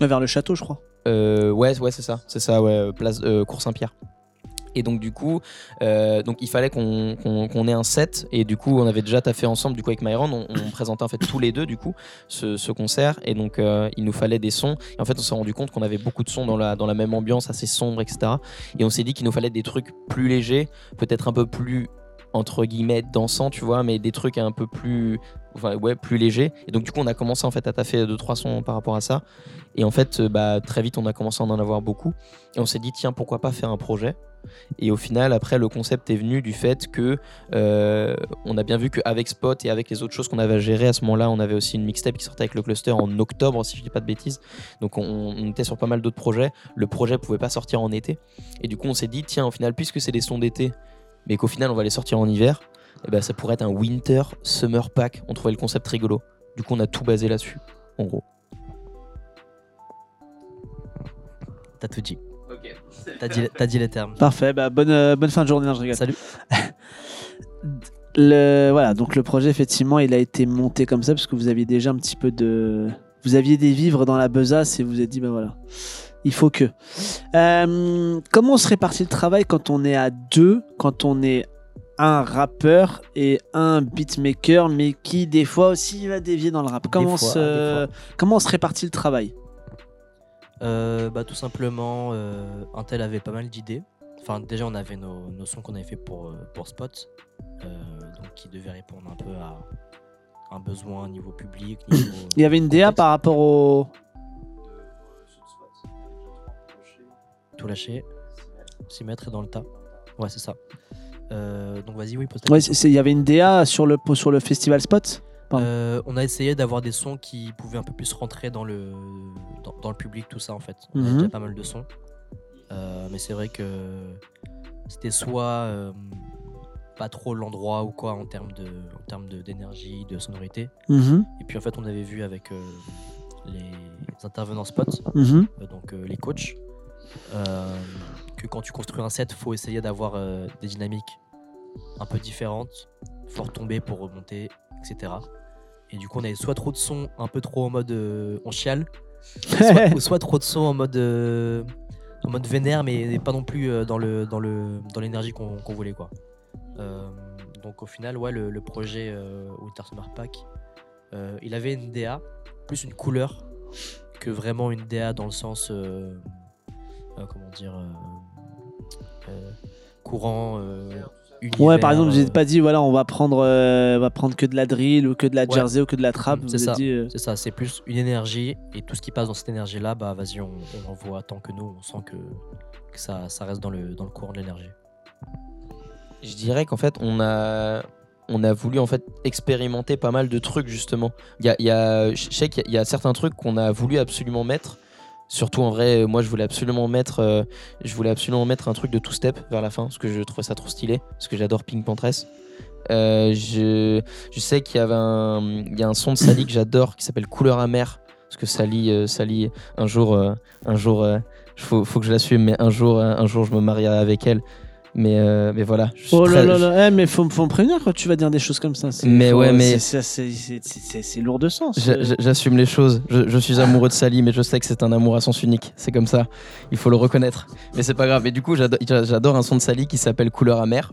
Vers le château, je crois. Euh, ouais, ouais, c'est ça, c'est ça, ouais, euh, place Cours Saint-Pierre. Et donc du coup, euh, il fallait qu'on ait un set. Et du coup on avait déjà taffé ensemble du coup avec Myron, on, présentait en fait tous les deux du coup ce, ce concert. Et donc euh, il nous fallait des sons. Et en fait on s'est rendu compte qu'on avait beaucoup de sons dans la, dans la même ambiance assez sombre etc et on s'est dit qu'il nous fallait des trucs plus légers, peut-être un peu plus entre guillemets dansants tu vois mais des trucs un peu plus enfin ouais plus légers et donc du coup on a commencé en fait à taffer deux trois sons par rapport à ça et en fait, euh, bah, très vite, on a commencé à en avoir beaucoup. Et on s'est dit, tiens, pourquoi pas faire un projet? Et au final, après, le concept est venu du fait que euh, on a bien vu qu'avec Spot et avec les autres choses qu'on avait à gérer à ce moment-là, on avait aussi une mixtape qui sortait avec le cluster en octobre, si je dis pas de bêtises. Donc on, on était sur pas mal d'autres projets. Le projet pouvait pas sortir en été. Et du coup, on s'est dit, tiens, au final, puisque c'est des sons d'été, mais qu'au final, on va les sortir en hiver, ben, ça pourrait être un Winter Summer Pack. On trouvait le concept rigolo. Du coup, on a tout basé là-dessus, en gros. T'as tout dit. T'as dit, t'as dit les termes. Parfait, bah, bonne, euh, bonne fin de journée, non, je rigole. Salut. Le, voilà, donc le projet, effectivement, il a été monté comme ça parce que vous aviez déjà un petit peu de. Vous aviez des vivres dans la besace et vous vous êtes dit, ben voilà, il faut que. Euh, comment on se répartit le travail quand on est à deux, quand on est un rappeur et un beatmaker, mais qui des fois aussi va dévier dans le rap Comment, fois, se... comment on se répartit le travail? Euh, bah, tout simplement, euh, Intel avait pas mal d'idées. Enfin, déjà, on avait nos, nos sons qu'on avait fait pour, euh, pour Spot, euh, donc qui devaient répondre un peu à un besoin niveau public. Niveau, Il y avait une DA par rapport au. Tout lâcher, s'y mettre et dans le tas. Ouais, c'est ça. Euh, donc vas-y, oui, pose ta question. il y avait une DA sur le, sur le festival Spot? Euh, on a essayé d'avoir des sons qui pouvaient un peu plus rentrer dans le, dans, dans le public, tout ça en fait. On a déjà pas mal de sons. Euh, mais c'est vrai que c'était soit pas trop l'endroit ou quoi en termes de en termes de- d'énergie, de, sonorité. Mhm, Et puis en fait, on avait vu avec les intervenants spots, mhm. donc les coachs, que quand tu construis un set, faut essayer d'avoir euh, des dynamiques un peu différentes, faut retomber pour remonter, etc. Et du coup, on avait soit trop de sons un peu trop en mode euh, on chiale, soit, ou soit trop de sons en mode euh, en mode vénère, mais pas non plus euh, dans le dans le dans l'énergie qu'on voulait quoi. Donc au final, ouais, le, le projet Winter Summer Pack, il avait une DA plus une couleur que vraiment une DA dans le sens euh, euh, comment dire euh, courant. euh, Ouais, par exemple, vous euh, n'avez pas dit, voilà, on va prendre, euh, on va prendre que de la drill ou que de la Ouais. jersey ou que de la trap. C'est ça. euh, C'est ça, c'est plus une énergie et tout ce qui passe dans cette énergie là, bah vas-y, on, on envoie tant que nous, on sent que, que ça, ça reste dans le, dans le courant de l'énergie. Je dirais qu'en fait, on a. on a voulu en fait expérimenter pas mal de trucs justement. Il y a, il y a- je sais qu'il y a certains trucs qu'on a voulu absolument mettre. Surtout en vrai, moi je voulais absolument mettre, euh, je voulais absolument mettre un truc de two step vers la fin parce que je trouvais ça trop stylé, parce que j'adore Pink Pantress. Euh, je, je sais qu'il y avait un, il y a un son de Sally que j'adore qui s'appelle Couleur amère parce que Sally, euh, Sally un jour, euh, un jour, faut, faut que je l'assume, mais un jour, un jour je me marierai avec elle. Mais, euh, mais voilà. je suis Oh là très- là là, eh, mais faut, faut me prévenir quand tu vas dire des choses comme ça. Mais faut- ouais, mais- c'est- lourd de sens. J'a- J'assume les choses. Je, je suis amoureux de Sally, mais je sais que c'est un amour à sens unique. C'est comme ça. Il faut le reconnaître. Mais c'est pas grave. Mais du coup, j'ado- j'a- j'adore un son de Sally qui s'appelle Couleur amère.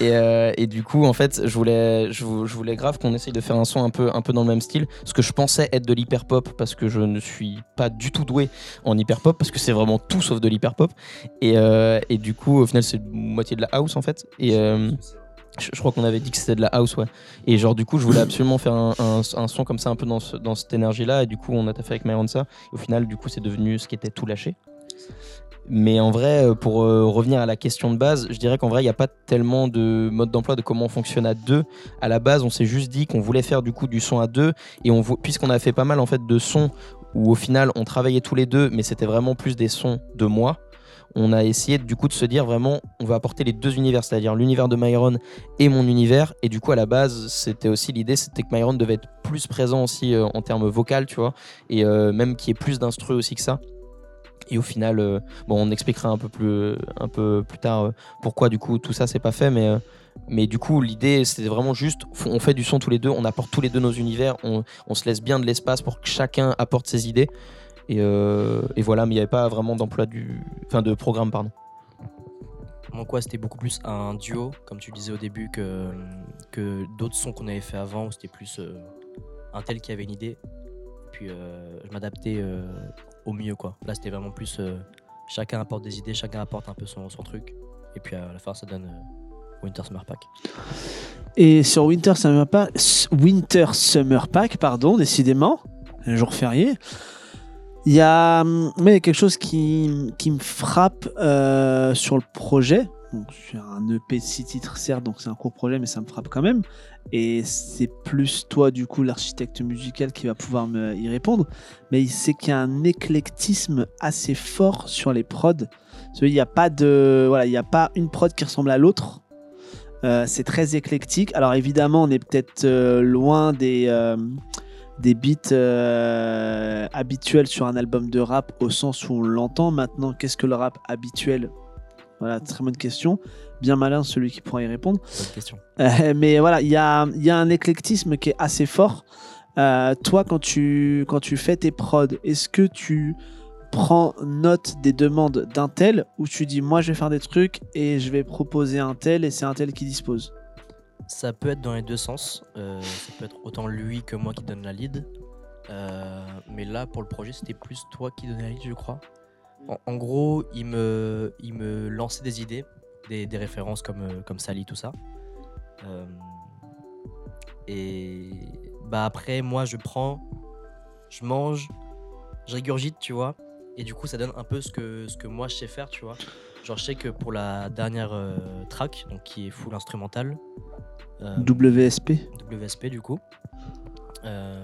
Et, euh, et du coup, en fait, je voulais, je, vou- je voulais grave qu'on essaye de faire un son un peu, un peu dans le même style. Ce que je pensais être de l'hyper pop, parce que je ne suis pas du tout doué en hyper pop, parce que c'est vraiment tout sauf de l'hyper pop. Et, euh, et du coup, au final, c'est moitié de la house en fait. Et euh, je, crois qu'on avait dit que c'était de la house, ouais. Et genre, du coup, je voulais absolument faire un, son comme ça, un peu dans, dans cette énergie-là. Et du coup, on a taffé avec Myronsa. Au final, du coup, c'est devenu ce qui était tout lâché. Mais en vrai, euh, pour euh, revenir à la question de base, je dirais qu'en vrai, il n'y a pas tellement de mode d'emploi de comment on fonctionne à deux. À la base, on s'est juste dit qu'on voulait faire du coup du son à deux. Et on, puisqu'on a fait pas mal en fait de sons où au final on travaillait tous les deux, mais c'était vraiment plus des sons de moi. On a essayé du coup de se dire vraiment, on va apporter les deux univers, c'est-à-dire l'univers de Myron et mon univers. Et du coup, à la base, c'était aussi l'idée, c'était que Myron devait être plus présent aussi euh, en termes vocal, tu vois, et euh, même qu'il y ait plus d'instru aussi que ça. Et au final, euh, bon, on expliquera un peu plus, un peu plus tard pourquoi du coup tout ça c'est pas fait, mais, mais du coup l'idée c'était vraiment juste, on fait du son tous les deux, on apporte tous les deux nos univers, on se laisse bien de l'espace pour que chacun apporte ses idées. Et, euh, et voilà, mais il n'y avait pas vraiment d'emploi du, enfin de programme pardon. Moi, quoi, c'était beaucoup plus un duo, comme tu disais au début, que, que d'autres sons qu'on avait fait avant, où c'était plus euh, un tel qui avait une idée? Puis euh, je m'adaptais euh, au mieux, quoi. Là, c'était vraiment plus euh, chacun apporte des idées, chacun apporte un peu son, son truc. Et puis à la fin, ça donne euh, Winter Summer Pack. Et sur Winter Summer Pack, Winter Summer Pack, pardon, décidément, un jour férié, il y a hum, mais il a quelque chose qui, qui me frappe euh, sur le projet. Donc, sur un EP de 6 titres, certes, donc c'est un court projet, mais ça me frappe quand même. Et c'est plus toi, du coup, l'architecte musical qui va pouvoir me y répondre. Mais c'est qu'il y a un éclectisme assez fort sur les prods. Qu'il n'y a pas voilà, il n'y a pas une prod qui ressemble à l'autre. Euh, c'est très éclectique. Alors évidemment, on est peut-être euh, loin des, des beats euh, habituels sur un album de rap au sens où on l'entend. Maintenant, qu'est-ce que le rap habituel? Voilà, très bonne question. Bien malin celui qui pourra y répondre. Bonne question. Euh, mais voilà, il y a, il y a un éclectisme qui est assez fort. Euh, toi, quand tu, quand tu fais tes prods, est-ce que tu prends note des demandes d'un tel ou tu dis moi je vais faire des trucs et je vais proposer un tel et c'est un tel qui dispose? Ça peut être dans les deux sens. Euh, ça peut être autant lui que moi qui donne la lead. Euh, mais là, pour le projet, c'était plus toi qui donnais la lead, je crois. En, gros, il me, il me lançait des idées, des, références comme, euh, comme Sally, tout ça. Et bah après, moi, je prends, je mange, je régurgite, tu vois. Et du coup, ça donne un peu ce que, ce que moi je sais faire, tu vois. Genre, je sais que pour la dernière euh, track, donc qui est full instrumental, euh, WSP WSP du coup. Euh,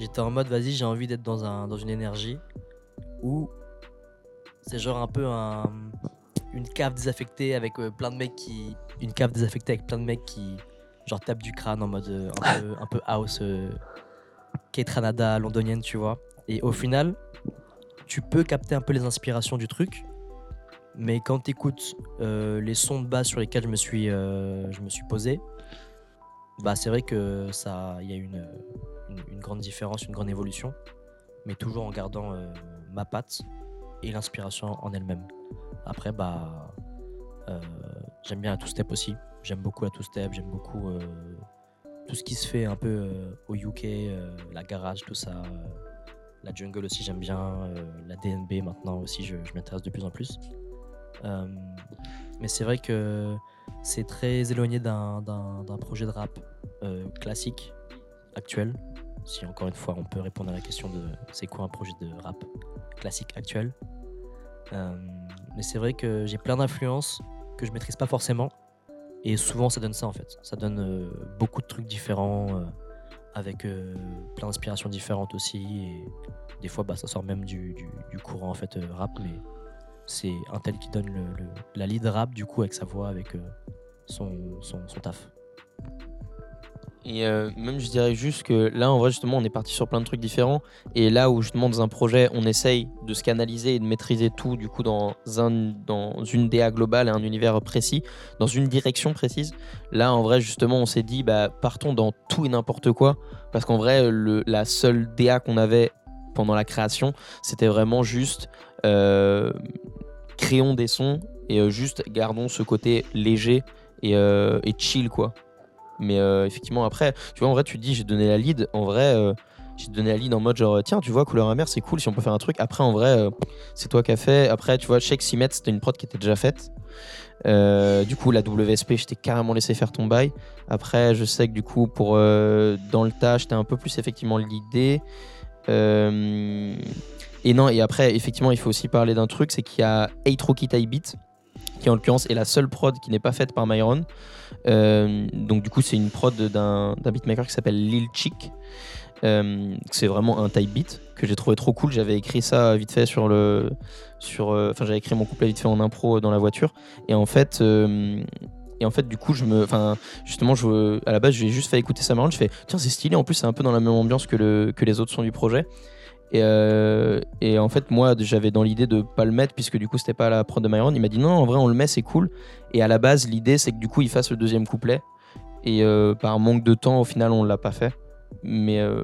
J'étais en mode vas-y j'ai envie d'être dans, un, dans une énergie où c'est genre un peu un, une cave désaffectée avec plein de mecs qui... Une cave désaffectée avec plein de mecs qui genre tapent du crâne en mode un, peu, un peu house, Kate Ranada londonienne tu vois. Et au final tu peux capter un peu les inspirations du truc mais quand tu écoutes les sons de base sur lesquels je me suis, euh, je me suis posé, bah c'est vrai que il y a une, grande différence, une grande évolution, mais toujours en gardant euh, ma patte et l'inspiration en elle-même. Après, bah, euh, j'aime bien la two step aussi. J'aime beaucoup la two step. J'aime beaucoup euh, tout ce qui se fait un peu euh, au UK, euh, la garage, tout ça. euh, la jungle aussi, j'aime bien. euh, la DNB maintenant aussi, je m'intéresse de plus en plus. Euh, mais c'est vrai que c'est très éloigné d'un projet de rap euh, classique actuel. Si encore une fois on peut répondre à la question de c'est quoi un projet de rap classique actuel. Euh, mais c'est vrai que j'ai plein d'influences que je maîtrise pas forcément Et souvent, ça donne ça en fait. Ça donne beaucoup de trucs différents, avec plein d'inspirations différentes aussi. Et des fois, bah, ça sort même du, courant en fait rap, mais c'est un tel qui donne la lead rap du coup avec sa voix, avec euh, son, son, son taf. Et euh, même je dirais juste que là en vrai justement on est parti sur plein de trucs différents et là où justement dans un projet on essaye de se canaliser et de maîtriser tout du coup dans, un, dans une DA globale et un univers précis, dans une direction précise, là en vrai justement on s'est dit bah partons dans tout et n'importe quoi parce qu'en vrai le, la seule DA qu'on avait pendant la création c'était vraiment juste euh, créons des sons et euh, juste gardons ce côté léger et, euh, et chill quoi. Mais euh, effectivement, après, tu vois, en vrai, tu te dis, j'ai donné la lead. En vrai, j'ai donné la lead en mode genre, tiens, tu vois, couleur amère, c'est cool si on peut faire un truc. Après, en vrai, c'est toi qui as fait. Après, tu vois, Shake Simet, c'était une prod qui était déjà faite. Du coup, la WSP, je t'ai carrément laissé faire ton bail. Après, je sais que du coup, pour dans le tas, j'étais un peu plus effectivement l'idée. Et non, et après, effectivement, il faut aussi parler d'un truc, c'est qu'il y a 8 Rocky Type Beat, qui en l'occurrence est la seule prod qui n'est pas faite par Myron. Euh, donc du coup, c'est une prod d'un beatmaker qui s'appelle Lil Chick. Euh, c'est vraiment un type beat que j'ai trouvé trop cool. J'avais écrit ça vite fait sur le, sur, euh, enfin j'avais écrit mon couplet vite fait en impro dans la voiture. Et en fait, et en fait du coup je me, enfin justement je, à la base je lui ai juste fait écouter ça marrant. Je fais tiens c'est stylé. En plus c'est un peu dans la même ambiance que le, que les autres sons du projet. Et, euh, et en fait, moi, j'avais dans l'idée de pas le mettre puisque du coup, c'était pas la prod de Myron. Il m'a dit non, en vrai, on le met, c'est cool. Et à la base, l'idée, c'est que du coup, il fasse le deuxième couplet. Et euh, par manque de temps, au final, on l'a pas fait. Mais euh,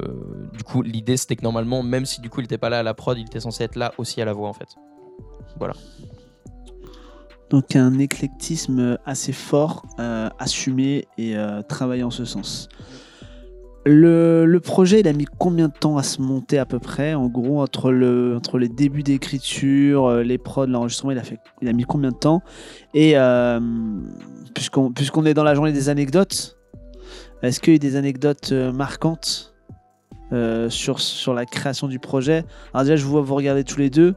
du coup, l'idée, c'était que normalement, même si du coup, il était pas là à la prod, il était censé être là aussi à la voix, en fait. Donc un éclectisme assez fort, assumé et travaillé en ce sens. Le, projet, il a mis combien de temps à se monter à peu près En gros, entre, le, entre les débuts d'écriture, euh, les prods, l'enregistrement, il a, fait, il a mis combien de temps? Et euh, puisqu'on est dans la journée des anecdotes, est-ce qu'il y a des anecdotes euh, marquantes sur, sur la création du projet? Alors déjà, je vous vois vous regarder tous les deux.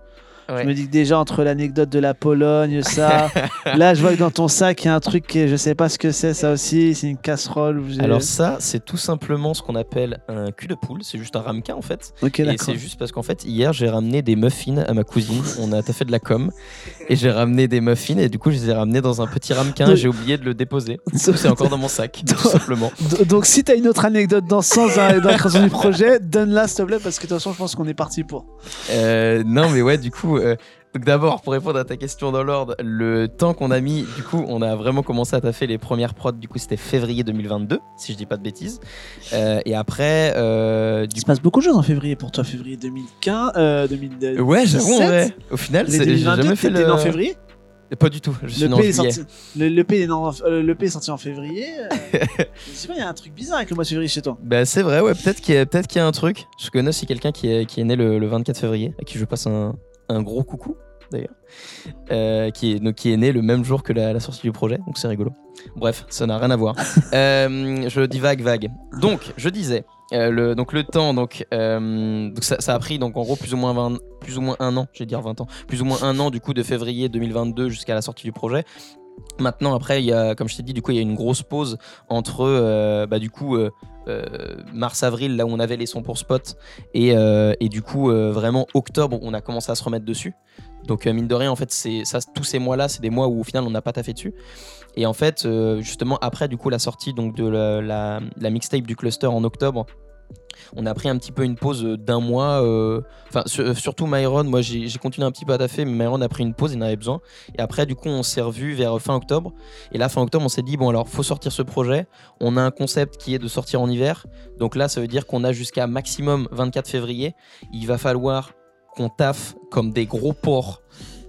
Ouais. Je me dis que déjà entre l'anecdote de la Pologne, ça, là je vois que dans ton sac il y a un truc que je sais pas ce que c'est, ça aussi, c'est une casserole. Alors ça, c'est tout simplement ce qu'on appelle un cul de poule. C'est juste un ramequin en fait. ok, Et c'est juste parce qu'en fait, hier, j'ai ramené des muffins à ma cousine. On a fait de la com. Et j'ai ramené des muffins. Et du coup, je les ai ramenés dans un petit ramequin. J'ai oublié de le déposer. C'est encore dans mon sac, tout simplement. Do- Donc si t'as une autre anecdote dans ce sens dans dans la création du projet, donne-la s'il te plaît parce que de toute façon je pense qu'on est parti pour. Euh, non, mais ouais, du coup. Euh, donc d'abord, pour répondre à ta question dans l'ordre, le temps qu'on a mis, du coup, on a vraiment commencé à taffer les premières prods. Du coup, c'était février 2022, si je dis pas de bêtises. Euh, et après, euh, Il se passe beaucoup de choses en février pour toi, février 2015, euh, 2017. Ouais, j'avoue, vrai. Au final, c'est- j'ai 2022, jamais fait le. en février? Pas du tout. Je suis le P, est sorti, le, le P est, euh, le P est sorti en février. euh, je sais pas, il y a un truc bizarre avec le mois de février chez toi. Bah c'est vrai, ouais, peut-être qu'il y, a- peut-être qu'il y a un truc. Je connais aussi quelqu'un qui est, qui est né le, le 24 février, à qui je passe un, un gros coucou d'ailleurs, Euh, qui, est, donc, qui est né le même jour que la, la sortie du projet, donc c'est rigolo. Bref, ça n'a rien à voir. Euh, je dis vague, vague. Donc, je disais, euh, le, donc le temps, donc, donc ça, ça a pris donc en gros plus ou moins 20, plus ou moins un an, je vais dire 20 ans, plus ou moins un an du coup de février 2022 jusqu'à la sortie du projet. Maintenant, après, il y a, comme je t'ai dit, du coup, il y a une grosse pause entre, bah, du coup, mars-avril, là où on avait les sons pour Spot, et, euh, et du coup, euh, vraiment octobre, on a commencé à se remettre dessus. Donc, euh, mine de rien, en fait, ça, tous ces mois-là, c'est des mois où au final, on n'a pas taffé dessus. Et en fait, euh, justement, après, du coup, la sortie donc, de la mixtape du cluster en octobre, on a pris un petit peu une pause euh, d'un mois. euh, sur- surtout Myron, moi j'ai continué un petit peu à taffer, mais Myron a pris une pause, il en avait besoin. Et après, du coup, on s'est revu vers fin octobre. Et là, fin octobre, on s'est dit, bon, alors, faut sortir ce projet. On a un concept qui est de sortir en hiver. Donc là, ça veut dire qu'on a jusqu'à maximum 24 février. Il va falloir qu'on taffe comme des gros porcs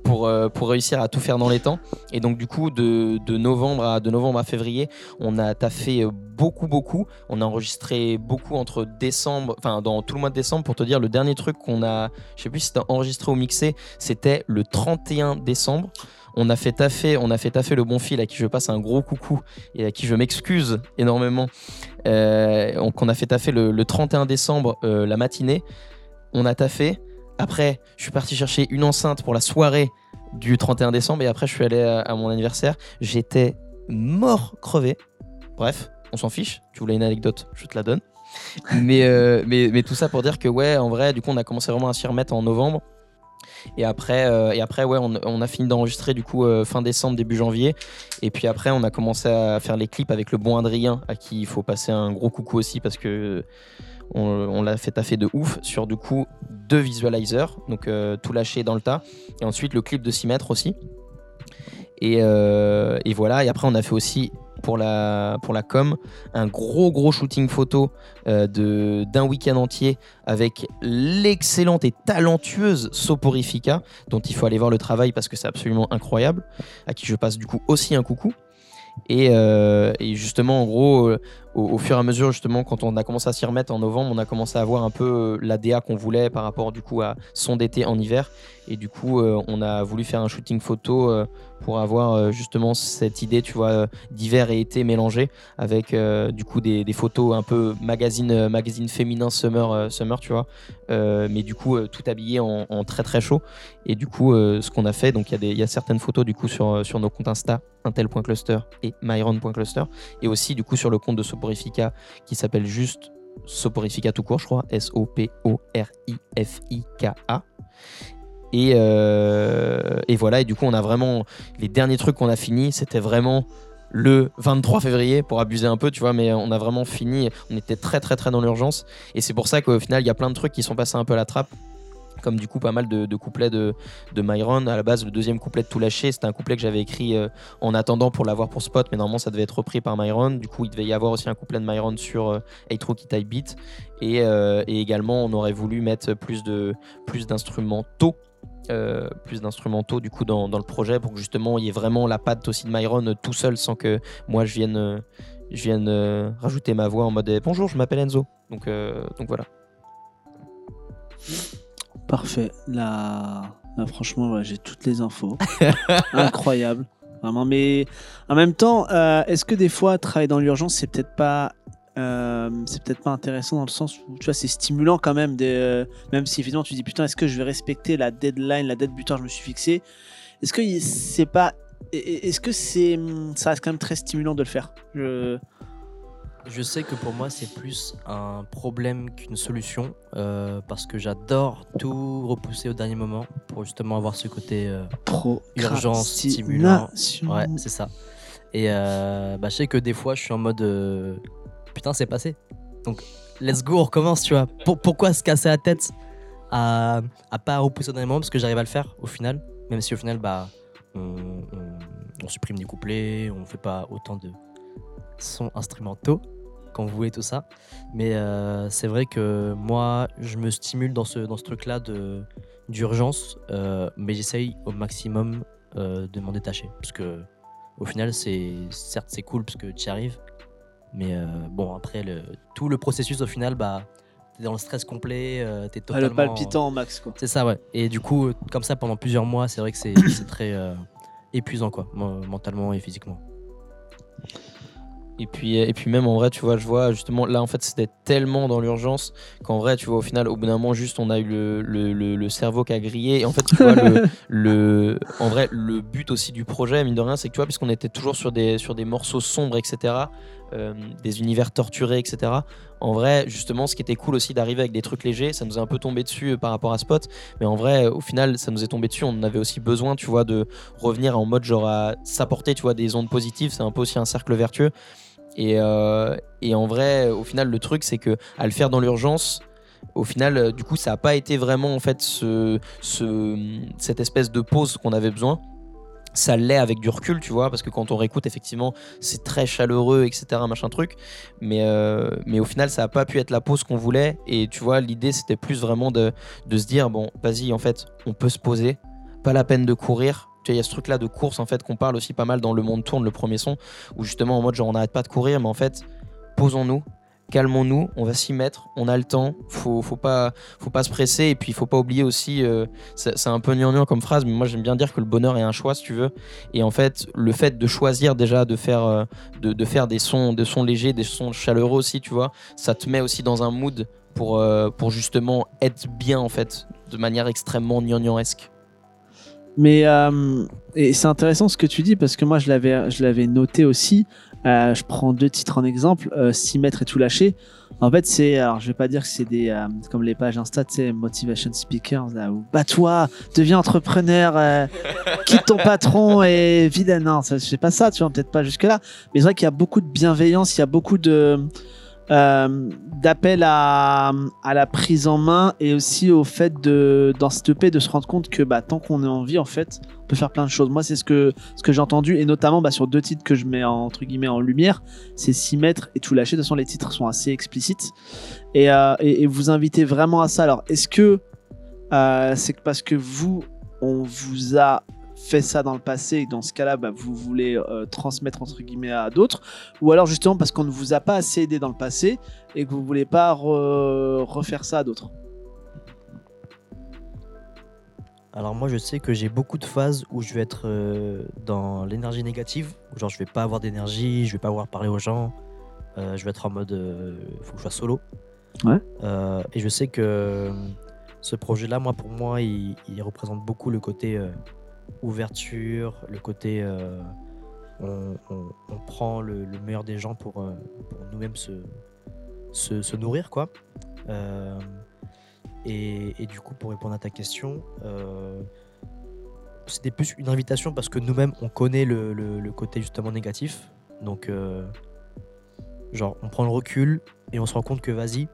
pour, euh, pour réussir à tout faire dans les temps. Et donc, du coup, de, novembre, à, de novembre à février, on a taffé beaucoup, beaucoup. On a enregistré beaucoup entre décembre, enfin, dans tout le mois de décembre, pour te dire, le dernier truc qu'on a, je sais plus si c'était enregistré ou mixé, c'était le 31 décembre. On a fait taffer, on a fait taffer le bon fil à qui je passe un gros coucou et à qui je m'excuse énormément. Euh, on a fait taffer le, le 31 décembre euh, la matinée. On a taffé. Après, je suis parti chercher une enceinte pour la soirée du 31 décembre et après je suis allé à, à mon anniversaire. J'étais mort crevé. Bref, on s'en fiche. Tu voulais une anecdote, je te la donne. mais, euh, mais, mais tout ça pour dire que, ouais, en vrai, du coup, on a commencé vraiment à s'y remettre en novembre. Et après, euh, et après ouais, on, a fini d'enregistrer du coup euh, fin décembre, début janvier. Et puis après, on a commencé à faire les clips avec le bon Adrien, à qui il faut passer un gros coucou aussi parce que on, l'a fait taffer de ouf sur du coup deux visualizers, donc euh, tout lâché dans le tas. Et ensuite le clip de 6 mètres aussi. Et, euh, et voilà, et après on a fait aussi pour la, pour la com un gros gros shooting photo euh, de- d'un week-end entier avec l'excellente et talentueuse Soporifica, dont il faut aller voir le travail parce que c'est absolument incroyable, à qui je passe du coup aussi un coucou. Et, et justement, en gros, au, fur et à mesure, justement, quand on a commencé à s'y remettre en novembre, on a commencé à voir un peu euh, la DA qu'on voulait par rapport du coup à son d'été en hiver. Et du coup, euh, on a voulu faire un shooting photo euh, pour avoir justement cette idée, tu vois, d'hiver et été mélangés avec du coup des, photos un peu magazine, magazine féminin summer, summer, tu vois. Mais du coup, tout habillé en, très très chaud. Et du coup, ce qu'on a fait, donc il y, y a certaines photos du coup sur, sur nos comptes Insta, intel.cluster et myron.cluster. Et aussi du coup sur le compte de Soporifica qui s'appelle juste Soporifica tout court, je crois. S-O-P-O-R-I-F-I-K-A. Et, euh, et voilà, et du coup, on a vraiment. Les derniers trucs qu'on a fini, c'était vraiment le 23 février, pour abuser un peu, tu vois, mais on a vraiment fini. On était très, très, très dans l'urgence. Et c'est pour ça qu'au final, il y a plein de trucs qui sont passés un peu à la trappe. Comme du coup, pas mal de, couplets de, Myron. À la base, le deuxième couplet de Tout Lâché, c'était un couplet que j'avais écrit euh, en attendant pour l'avoir pour Spot, mais normalement, ça devait être repris par Myron. Du coup, il devait y avoir aussi un couplet de Myron sur euh, Hey Type Beat. Et, euh, et également, on aurait voulu mettre plus d'instrumentaux euh, plus du coup dans, le projet pour que justement il y ait vraiment la patte aussi de Myron tout seul sans que moi je vienne je vienne rajouter ma voix en mode eh, bonjour je m'appelle Enzo donc voilà Parfait. Là, là, franchement, ouais, j'ai toutes les infos. Incroyable. Vraiment. Mais en même temps, euh, est-ce que des fois, travailler dans l'urgence, c'est peut-être pas. euh, c'est peut-être pas intéressant dans le sens où tu vois c'est stimulant quand même de, euh, même si évidemment tu dis putain est-ce que je vais respecter la deadline la date butoir que je me suis fixée est-ce que c'est pas est-ce que c'est ça reste quand même très stimulant de le faire? Je- Je sais que pour moi, c'est plus un problème qu'une solution euh, parce que j'adore tout repousser au dernier moment pour justement avoir ce côté. euh, Urgence, stimulant. Ouais, c'est ça. Et euh, bah, je sais que des fois, je suis en mode euh, putain, c'est passé. Donc, let's go, on recommence, tu vois. Pour- pourquoi se casser la tête à, à pas repousser au dernier moment parce que j'arrive à le faire au final, même si au final, bah, on, on- on supprime des couplets, on fait pas autant de sons instrumentaux qu'on voulait tout ça. Mais euh, c'est vrai que moi, je me stimule dans ce, dans ce truc-là d'urgence, euh, mais j'essaye au maximum euh, de m'en détacher. Parce que au final, c'est certes c'est cool parce que tu y arrives, mais bon après le, tout le processus au final, bah t'es dans le stress complet, t'es Ah, totalement. le palpitant au max quoi C'est ça ouais. Et du coup, comme ça pendant plusieurs mois, c'est vrai que c'est très épuisant quoi, mentalement et physiquement. Et puis, et puis même en vrai, tu vois, je vois justement, là en fait c'était tellement dans l'urgence qu'en vrai, tu vois, au final, au bout d'un moment, juste on a eu le, le, le- le cerveau qui a grillé. Et en fait, tu vois, le, le, en vrai, le but aussi du projet, mine de rien, c'est que tu vois, puisqu'on était toujours sur des, sur des morceaux sombres, etc., euh, des univers torturés, etc., en vrai, justement, ce qui était cool aussi d'arriver avec des trucs légers, ça nous est un peu tombé dessus euh, par rapport à Spot. Mais en vrai, au final, ça nous est tombé dessus. On avait aussi besoin, tu vois, de revenir en mode genre à s'apporter, tu vois, des ondes positives. C'est un peu aussi un cercle vertueux. Et, euh, et en vrai, au final, le truc, c'est que à le faire dans l'urgence, au final, du coup, ça n'a pas été vraiment en fait ce, ce- cette espèce de pause qu'on avait besoin. Ça l'est avec du recul, tu vois, parce que quand on réécoute, effectivement, c'est très chaleureux, etc., machin truc. Mais, euh, mais au final, ça n'a pas pu être la pause qu'on voulait. Et tu vois, l'idée, c'était plus vraiment de, de se dire, bon, vas-y, en fait, on peut se poser, pas la peine de courir. Il y a ce truc-là de course, en fait, qu'on parle aussi pas mal dans Le Monde Tourne, le premier son, où justement, en mode, genre, on n'arrête pas de courir, mais en fait, posons-nous, calmons-nous, on va s'y mettre, on a le temps, faut, faut, pas, faut pas se presser, et puis il faut pas oublier aussi, euh, c'est un peu gnangnan comme phrase, mais moi j'aime bien dire que le bonheur est un choix, si tu veux, et en fait, le fait de choisir déjà de faire, euh, de, de faire des sons, des sons légers, des sons chaleureux aussi, tu vois, ça te met aussi dans un mood pour, euh, pour justement être bien, en fait, de manière extrêmement gnangnanesque. Mais c'est intéressant ce que tu dis parce que moi je l'avais noté aussi. Euh, je prends deux titres en exemple, euh, 6 mètres et tout lâcher. En fait, c'est alors je vais pas dire que c'est des euh, comme les pages Insta, tu sais, motivation speakers là où bats-toi, deviens entrepreneur, euh, quitte ton patron et vilain. Non, ça, c'est pas ça, tu vois, peut-être pas jusque là. Mais c'est vrai qu'il y a beaucoup de bienveillance, il y a beaucoup de euh, d'appel à, à la prise en main et aussi au fait de dans EP de se rendre compte que bah, tant qu'on est en vie en fait on peut faire plein de choses. Moi c'est ce que ce que j'ai entendu et notamment bah, sur deux titres que je mets en, entre guillemets en lumière c'est 6 mètres et tout lâcher. De toute façon les titres sont assez explicites. Et, euh, et, vous invitez vraiment à ça. Alors est-ce que euh, c'est parce que vous on vous a fait ça dans le passé et dans ce cas-là, bah, vous voulez euh, transmettre entre guillemets à d'autres, ou alors justement parce qu'on ne vous a pas assez aidé dans le passé et que vous voulez pas re- refaire ça à d'autres. Alors moi je sais que j'ai beaucoup de phases où je vais être euh, dans l'énergie négative, où genre je vais pas avoir d'énergie, je vais pas avoir parler aux gens, euh, je vais être en mode faut que je sois solo. Ouais. Et je sais que ce projet-là, moi pour moi, il, il représente beaucoup le côté ouverture, le côté euh, on, on- prend le, le meilleur des gens pour, euh, nous-mêmes se, se, nourrir quoi. Euh, et, et du coup, pour répondre à ta question, c'était plus une invitation parce que nous-mêmes, on connaît le, le- côté justement négatif. Donc, genre, on prend le recul et on se rend compte que vas-y,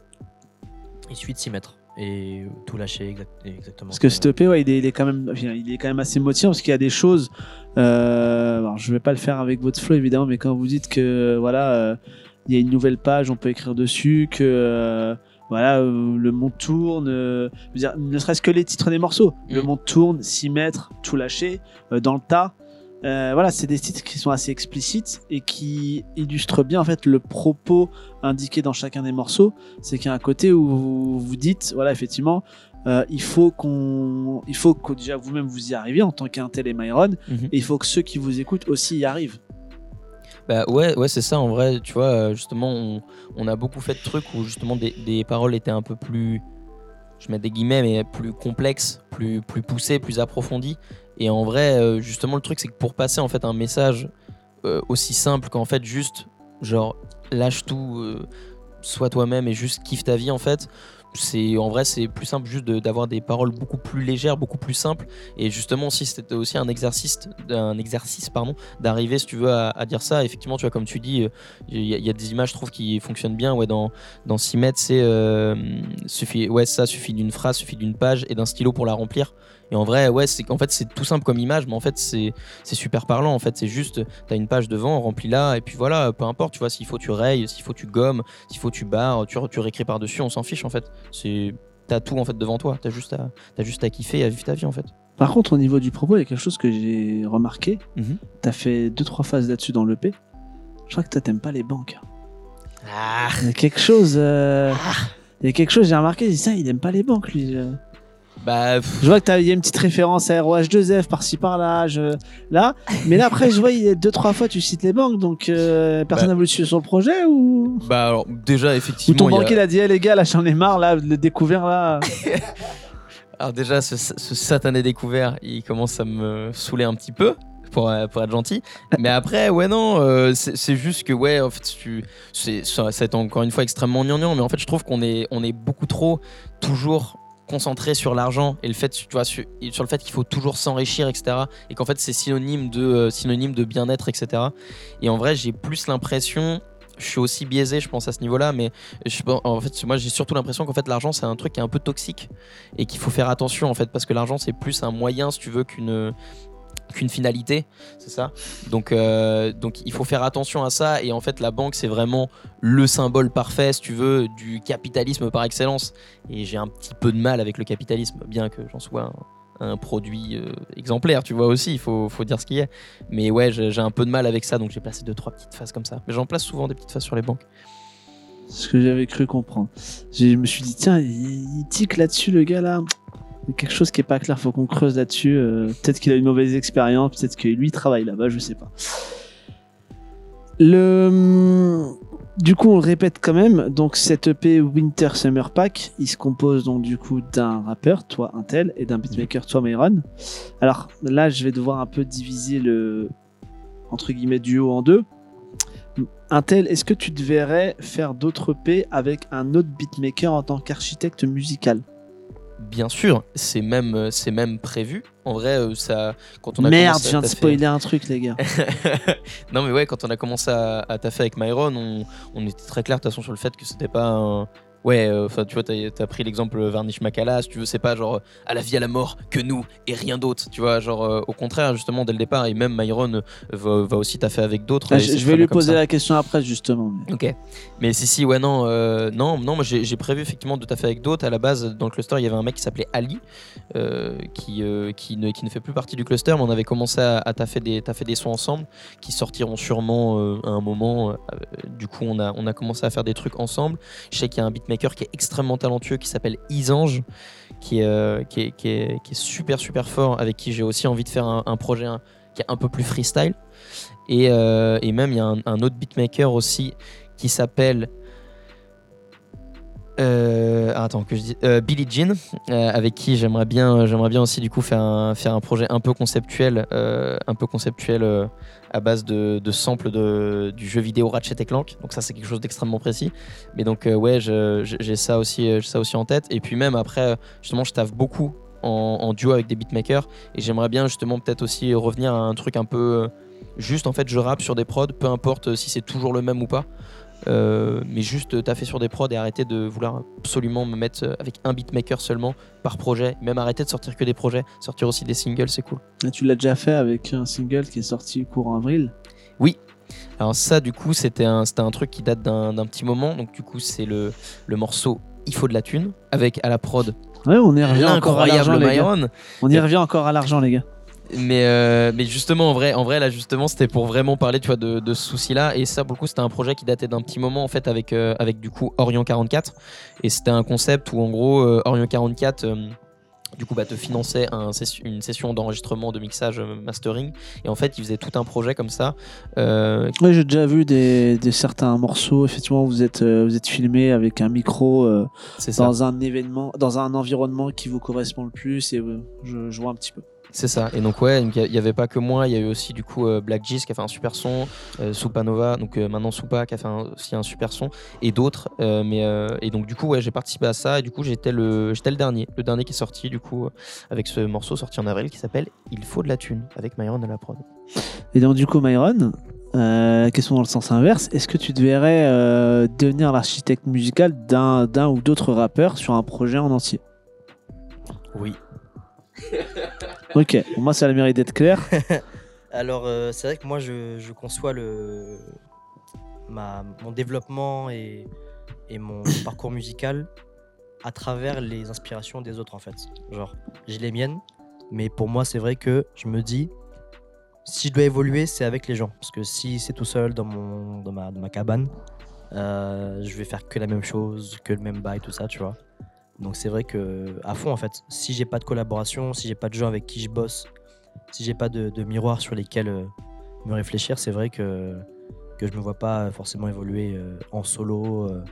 il suffit de s'y mettre et tout lâcher exact- exactement. Parce que cet EP, ouais, il est, il est quand même, enfin, il est quand même assez motivant parce qu'il y a des choses. Euh, alors, je vais pas le faire avec votre flow évidemment, mais quand vous dites que voilà, euh, il y a une nouvelle page, on peut écrire dessus, que euh, voilà, euh, le monde tourne. je veux dire, ne serait-ce que les titres des morceaux. Le Mm. monde tourne, 6 mètres, tout lâché, euh, dans le tas. Euh, voilà, c'est des titres qui sont assez explicites et qui illustrent bien en fait le propos indiqué dans chacun des morceaux. C'est qu'il y a un côté où vous vous dites, voilà, effectivement, euh, il faut qu'on, il faut que déjà vous-même vous y arriviez en tant qu'Intel et Myron, Mhm. et il faut que ceux qui vous écoutent aussi y arrivent. Bah ouais, ouais c'est ça en vrai, tu vois, euh, justement, on, on a beaucoup fait de trucs où justement des, des paroles étaient un peu plus, je mets des guillemets, mais plus complexes, plus, plus poussées, plus approfondies. Et en vrai, euh, justement, le truc, c'est que pour passer en fait un message euh, aussi simple qu'en fait juste, genre, lâche tout, euh, sois toi-même et juste kiffe ta vie en fait. C'est en vrai c'est plus simple juste d'avoir des paroles beaucoup plus légères, beaucoup plus simples et justement aussi c'était aussi un exercice un exercice pardon d'arriver si tu veux à, dire ça effectivement tu vois comme tu dis il y, a- il y a des images je trouve qui fonctionnent bien ouais dans dans 6 mètres c'est euh, suffit ouais ça suffit d'une phrase suffit d'une page et d'un stylo pour la remplir et en vrai ouais c'est qu'en fait c'est tout simple comme image mais en fait c'est c'est super parlant en fait c'est juste t'as une page devant remplis-la et puis voilà peu importe tu vois s'il faut tu rayes s'il faut tu gommes s'il faut tu barres tu, tu réécris par dessus on s'en fiche en fait c'est t'as tout en fait devant toi t'as juste à t'as juste à kiffer et à vivre ta vie en fait Par contre, au niveau du propos, il y a quelque chose que j'ai remarqué. Mhm. T'as fait deux trois phases là-dessus dans l'EP. Je crois que toi t'aimes pas les banques. ah Il y a quelque chose. euh, Il y a quelque chose, j'ai remarqué, j'ai dit, ça, il aime pas les banques, lui. Bah pff, Je vois que il y a une petite référence à ROH2F par-ci par-là, je... là. Mais là, après, je vois, il y a deux, trois fois, tu cites les banques, donc euh, personne Bah. n'a voulu suivre sur le projet ou? bah alors déjà Ou effectivement ton y a- banquier l'a dit, Eh, les gars, là, j'en ai marre, là, de le découvert, là. Alors déjà, ce, ce satané découvert, il commence à me saouler un petit peu. Pour, pour être gentil mais après ouais non euh, c'est juste que ouais en fait tu c'est ça, ça va être encore une fois extrêmement gnangnan mais en fait je trouve qu'on est on est beaucoup trop toujours concentré sur l'argent et le fait tu vois sur, sur le fait qu'il faut toujours s'enrichir etc et qu'en fait c'est synonyme de euh, synonyme de bien-être etc et en vrai j'ai plus l'impression je suis aussi biaisé je pense à ce niveau là mais je, en fait moi j'ai surtout l'impression qu'en fait l'argent c'est un truc qui est un peu toxique et qu'il faut faire attention en fait parce que l'argent c'est plus un moyen si tu veux qu'une qu'une finalité c'est ça. Donc euh, donc il faut faire attention à ça. Et en fait la banque c'est vraiment le symbole parfait si tu veux du capitalisme par excellence. Et j'ai un petit peu de mal avec le capitalisme bien que j'en sois un, produit euh, exemplaire tu vois aussi. Il faut, faut dire ce qu'il y a mais ouais j'ai un peu de mal avec ça. Donc j'ai placé deux trois petites phases comme ça. Mais j'en place souvent des petites phases sur les banques. Ce que j'avais cru comprendre. Je me suis dit, tiens, il tique là-dessus, le gars, là. Quelque chose qui est pas clair, faut qu'on creuse là-dessus. euh, peut-être qu'il a une mauvaise expérience, peut-être que lui il travaille là-bas, je sais pas. Le. Du coup, on le répète quand même. Donc, cette EP Winter Summer Pack, il se compose donc du coup d'un rappeur, toi Intel, et d'un beatmaker, toi Myron. Alors là, je vais devoir un peu diviser le entre guillemets duo en deux. Intel, est-ce que tu te verrais faire d'autres EP avec un autre beatmaker en tant qu'architecte musical? Bien sûr, c'est même, euh, c'est même prévu. En vrai, euh, ça, quand on a Merde, commencé je viens de spoiler un truc, les gars. non mais ouais, quand on a commencé à, à taffer avec Myron, on, on était très clair de toute façon sur le fait que c'était pas un... Ouais, euh, enfin tu vois, t'as as pris l'exemple Varnish Makala, si tu veux, c'est pas genre euh, à la vie à la mort que nous et rien d'autre, tu vois, genre euh, au contraire justement dès le départ et même Myron va, va aussi taffer avec d'autres. Ah, je, vais lui poser ça. la question après, justement. Ok. Mais si, si, ouais, non, euh, non, non, moi j'ai prévu effectivement de taffer avec d'autres. À la base, dans le cluster, il y avait un mec qui s'appelait Ali, qui, qui, ne, qui ne fait plus partie du cluster, mais on avait commencé à, à taffer, des, taffer des sons ensemble, qui sortiront sûrement à un moment. du coup, on a, on a commencé à faire des trucs ensemble. Je sais qu'il y a un beatmaker qui est extrêmement talentueux, qui s'appelle Isange, qui, est, euh, qui, est, super, super fort, avec qui j'ai aussi envie de faire un, projet qui est un peu plus freestyle. Et, euh, même, il y a un autre beatmaker aussi qui s'appelle. Euh, attends que je dis euh, Billie Jean euh, avec qui j'aimerais bien j'aimerais bien aussi du coup faire un, faire un projet un peu conceptuel euh, un peu conceptuel à base de, de samples de, du jeu vidéo Ratchet et Clank. Donc ça c'est quelque chose d'extrêmement précis. Mais donc ouais j'ai ça aussi ça aussi en tête. Et puis même après justement je taffe beaucoup en, en duo avec des beatmakers. Et j'aimerais bien justement peut-être aussi revenir à un truc un peu juste en fait je rappe sur des prods peu importe si c'est toujours le même ou pas euh, mais juste taffer sur des prods et arrêter de vouloir absolument me mettre euh, avec un beatmaker seulement par projet même arrêter de sortir que des projets sortir aussi des singles c'est cool Ah, Tu l'as déjà fait avec un single qui est sorti courant avril? alors ça du coup c'était un, un truc qui date d'un petit moment donc du coup c'est le, le morceau il faut de la thune avec à la prod Ouais, on y revient encore à l'argent, l'incroyable les gars. Myron On y revient encore à l'argent, les gars. Mais, euh, mais justement, en vrai, en vrai, là, justement, c'était pour vraiment parler, tu vois, de, de ce souci-là. Et ça, pour le coup, c'était un projet qui datait d'un petit moment, en fait, avec, euh, avec du coup Orion 44. Et c'était un concept où, en gros, euh, Orion 44. euh, du coup, bah, te finançait un une session d'enregistrement, de mixage, euh, mastering. Et en fait, il faisait tout un projet comme ça. euh, Ouais, j'ai déjà vu des, des certains morceaux. Effectivement, vous êtes, euh, vous êtes filmé avec un micro euh, ça. dans un événement, dans un environnement qui vous correspond le plus. Et je, je vois un petit peu. C'est ça. Et donc ouais, il n'y avait pas que moi, il y a eu aussi du coup euh, Black Gis qui a fait un super son, euh, Supanova, donc euh, maintenant Supa qui a fait un- aussi un super son, et d'autres. euh, mais euh, et donc du coup ouais, j'ai participé à ça et du coup j'étais le j'étais le dernier, le dernier qui est sorti du coup avec ce morceau sorti en avril qui s'appelle Il faut de la thune avec Myron à la prod. Et donc, du coup, Myron, euh, question dans le sens inverse. Est-ce que tu euh, devenir l'architecte musical d'un d'un ou d'autres rappeurs sur un projet en entier? Oui. Ok, moi, ça a mérite d'être clair. Alors, euh, c'est vrai que moi, je, conçois le, mon développement et, mon parcours musical à travers les inspirations des autres, en fait. Genre, j'ai les miennes, mais pour moi, c'est vrai que je me dis, si je dois évoluer, c'est avec les gens. Parce que si c'est tout seul dans ma cabane, euh, je vais faire que la même chose, que le même bail, tout ça, tu vois. Donc c'est vrai que à fond en fait, si j'ai pas de collaboration, si j'ai pas de gens avec qui je bosse, si j'ai pas de, de miroirs sur lesquels euh, me réfléchir, c'est vrai que, que je me vois pas forcément évoluer euh, en solo, euh,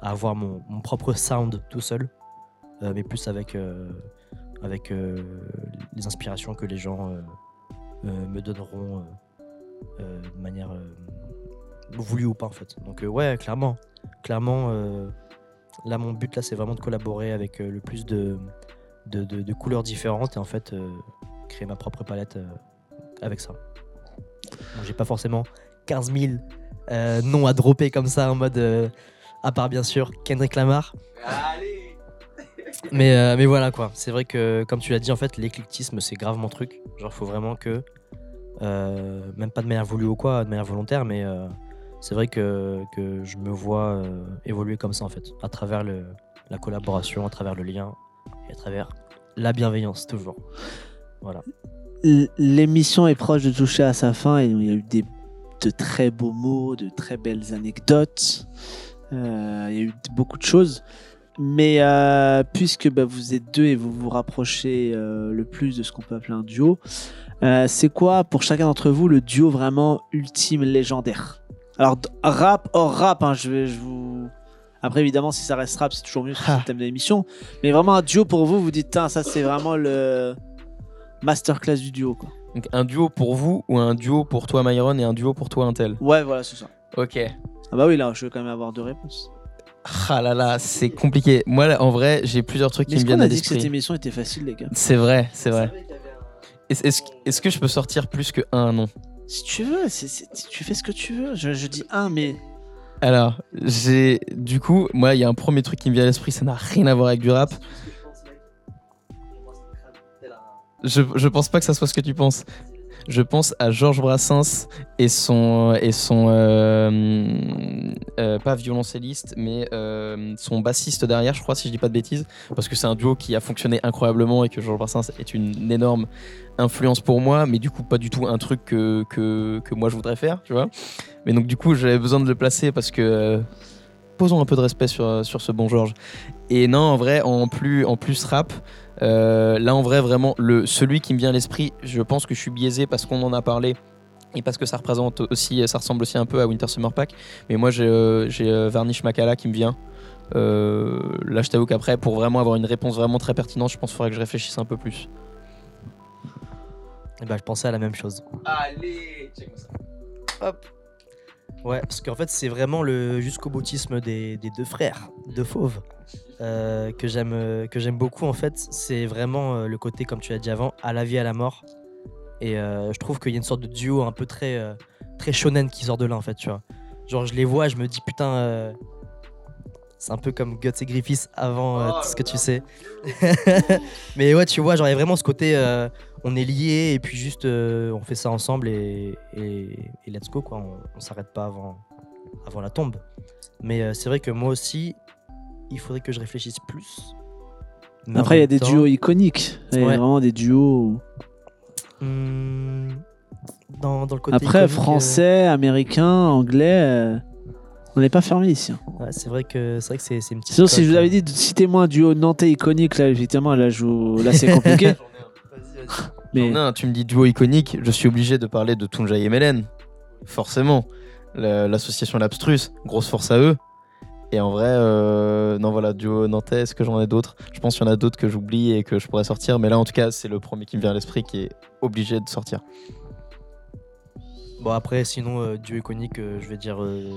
à avoir mon, mon propre sound tout seul, mais plus avec, avec les inspirations que les gens me donneront de manière voulue ou pas en fait. Donc ouais, clairement, clairement, là mon but là c'est vraiment de collaborer avec euh, le plus de, de, de- de couleurs différentes et en fait euh, créer ma propre palette euh, avec ça. J'ai pas forcément 15 000 euh, noms à dropper comme ça en mode, euh, à part bien sûr Kendrick Lamar. Mais, euh, mais voilà quoi, c'est vrai que comme tu l'as dit en fait l'éclectisme c'est grave mon truc. Genre faut vraiment que, même pas de manière voulue ou quoi, de manière volontaire, mais c'est vrai que, que je me vois euh, évoluer comme ça en fait, à travers le, la collaboration, à travers le lien et à travers la bienveillance toujours. Voilà. L'émission est proche de toucher à sa fin et il y a eu des, de très beaux mots, de très belles anecdotes. Euh, il y a eu beaucoup de choses. Mais euh, puisque bah, vous êtes deux et vous vous rapprochez le plus de ce qu'on peut appeler un duo, c'est quoi pour chacun d'entre vous le duo vraiment ultime légendaire? Alors, rap hors rap, hein, je vais je vous. Après, évidemment, si ça reste rap, c'est toujours mieux, c'est Ah. le thème de l'émission. Mais vraiment, un duo pour vous, vous dites, ça, c'est vraiment le masterclass du duo, quoi. Donc un duo pour vous ou un duo pour toi Myron et un duo pour toi Intel? Ouais, voilà, c'est ça. Ok. Ah bah oui, là, je veux quand même avoir deux réponses. Ah là là, c'est compliqué. Moi, là, en vrai, j'ai plusieurs trucs Mais qui me qu'on viennent a à dit que cette l'esprit. émission était facile, les gars? C'est vrai, c'est vrai. Est-ce est-ce- est-ce que je peux sortir plus que un nom? Si tu veux, tu fais ce que tu veux. Je, je dis un, mais Alors, j'ai du coup, moi, il y a un premier truc qui me vient à l'esprit, ça n'a rien à voir avec du rap. Je, je pense pas que ça soit ce que tu penses. Je pense à Georges Brassens et son et son euh, euh, pas violoncelliste mais euh, son bassiste derrière, je crois si je dis pas de bêtises, parce que c'est un duo qui a fonctionné incroyablement et que Georges Brassens est une énorme influence pour moi, mais du coup pas du tout un truc que, que, que moi je voudrais faire, tu vois. Mais donc du coup j'avais besoin de le placer parce que euh, posons un peu de respect sur, sur ce bon Georges. Et non, en vrai, en plus, en plus rap, euh, là en vrai vraiment le celui qui me vient à l'esprit, je pense que je suis biaisé parce qu'on en a parlé. Et parce que ça représente aussi, ça ressemble aussi un peu à Winter Summer Pack. Mais moi, j'ai euh, euh, Varnish Makala qui me vient. Euh, là, je t'avoue qu'après, pour vraiment avoir une réponse vraiment très pertinente, je pense qu'il faudrait que je réfléchisse un peu plus. Eh ben, je pensais à la même chose. Allez, check ça. Hop. Ouais, parce qu'en fait, c'est vraiment le jusqu'au boutisme des, des deux frères, deux fauves, euh, que j'aime que j'aime beaucoup. En fait, c'est vraiment euh, le côté, comme tu l'as dit avant, à la vie, à la mort. Et euh, je trouve qu'il y a une sorte de duo un peu très, euh, très shonen qui sort de là, en fait, tu vois. Genre, je les vois, je me dis, putain, euh, c'est un peu comme Guts et Griffiths avant euh, tout ce que tu sais. Mais ouais, tu vois, genre, il y a vraiment ce côté, euh, on est liés et puis juste, euh, on fait ça ensemble et, et, et let's go, quoi. On, on s'arrête pas avant, avant la tombe. Mais euh, c'est vrai que moi aussi, il faudrait que je réfléchisse plus. Mais après, il y a des temps, duos iconiques. Il y a Ouais. vraiment des duos. hmm, dans, dans le côté. Après, iconique, français, américain, anglais, euh, on n'est pas fermé ici. hein. euh, ouais, c'est vrai que c'est vrai que c'est une petite. Sinon, si je vous avais dit de citer-moi un duo nantais iconique, là, effectivement, là, je là c'est compliqué. mais un, tu me dis duo iconique, je suis obligé de parler de Tunja et Melen. Forcément. La- L'association L'Abstrus, grosse force à eux. Et en vrai, euh, non voilà, duo nantais, est-ce que j'en ai d'autres? Je pense qu'il y en a d'autres que j'oublie et que je pourrais sortir. Mais là, en tout cas, c'est le premier qui me vient à l'esprit qui est obligé de sortir. Bon, après, sinon, euh, duo iconique, euh, je vais dire euh,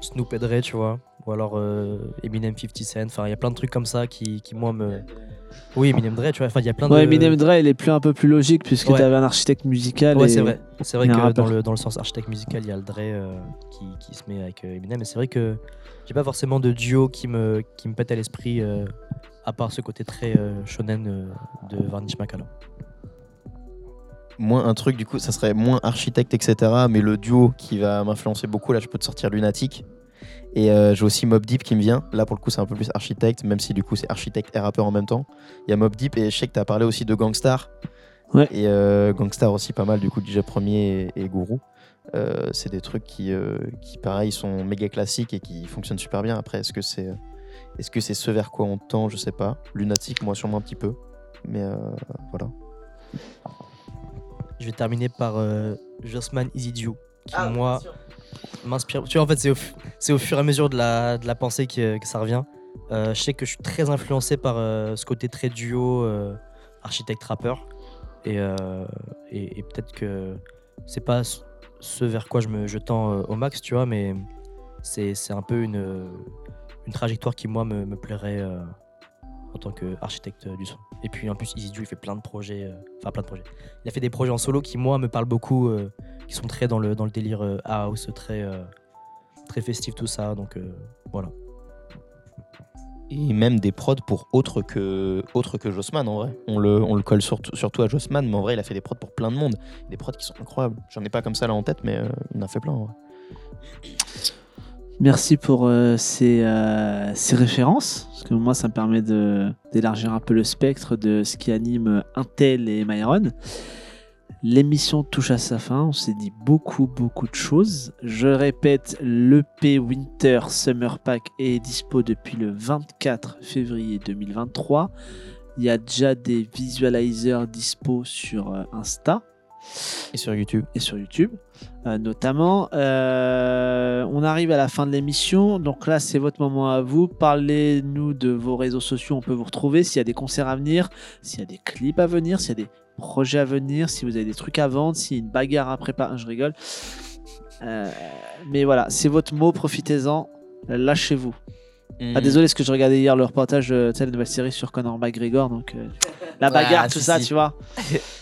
Snoop et Dre, tu vois. Ou alors euh, Eminem 50 Cent. Enfin, il y a plein de trucs comme ça qui, qui moi, me. Oui, Eminem Dre, tu vois. Enfin, il y a plein ouais, de. Eminem Dre, il est plus un peu plus logique puisque Ouais. tu avais un architecte musical. Ouais, et- c'est vrai. C'est vrai et que dans le, dans le sens architecte musical, il y a le Dre euh, qui, qui se met avec euh, Eminem. Mais c'est vrai que j'ai pas forcément de duo qui me, qui me pète à l'esprit, euh, à part ce côté très euh, shonen euh, de Varnish Makala. Moins un truc, du coup, ça serait moins architecte, etc. Mais le duo qui va m'influencer beaucoup, là, je peux te sortir Lunatic. Et euh, j'ai aussi Mob Deep qui me vient. Là, pour le coup, c'est un peu plus architecte, même si du coup, c'est architecte et rappeur en même temps. Il y a Mob Deep et je sais que tu as parlé aussi de Gangstar. Ouais. Et euh, Gangstar aussi pas mal, du coup, DJ Premier et, et Guru. Euh, c'est des trucs qui, euh, qui, pareil, sont méga classiques et qui fonctionnent super bien. Après, est-ce que c'est est -ce, c'est ce vers quoi on tend? Je sais pas. Lunatic, moi, sûrement un petit peu. Mais euh, voilà. Je vais terminer par euh, Jossman Easy Duo, qui Ah, moi m'inspire. Tu vois, en fait, c'est au, au fur et à mesure de la, de la pensée que, ça revient. Euh, je sais que je suis très influencé par euh, ce côté très duo euh, architecte-rappeur. Et, euh, et, peut-être que c'est pas ce- vers quoi je me je tends au max, tu vois, mais c'est un peu une, une trajectoire qui, moi, me, me plairait en tant qu'architecte du son. Et puis, en plus, Duo, il fait plein de projets. Enfin, plein de projets. Il a fait des projets en solo qui, moi, me parlent beaucoup, qui sont très dans le, dans le délire euh, house, très, euh, très festif, tout ça. Donc, euh, voilà. Et même des prods pour autre que, autre que Jossman en vrai. On le, on le colle surtout, surtout à Jossman, mais en vrai, il a fait des prods pour plein de monde. Des prods qui sont incroyables. J'en ai pas comme ça là en tête, mais euh, il en a fait plein en vrai. Merci pour euh, ces, euh, ces références, parce que moi, ça me permet de- d'élargir un peu le spectre de ce qui anime Intel et Myron. L'émission touche à sa fin, on s'est dit beaucoup, beaucoup de choses. Je répète, l'EP Winter Summer Pack est dispo depuis le 24 février 2023. Il y a déjà des visualizers dispo sur euh, Insta. Et sur YouTube. et sur YouTube, euh, notamment. Euh, on arrive à la fin de l'émission, donc là c'est votre moment à vous. Parlez-nous de vos réseaux sociaux, on peut vous retrouver, s'il y a des concerts à venir, s'il y a des clips à venir, s'il y a des projets à venir, si vous avez des trucs à vendre, s'il y a une bagarre à préparer, je rigole. Euh, mais voilà, c'est votre mot, profitez-en, lâchez-vous. Ah Hmm. désolé, parce que je regardais hier le reportage, sais, la nouvelle série sur Conor McGregor, donc la bagarre, si, tout ça, si. tu vois.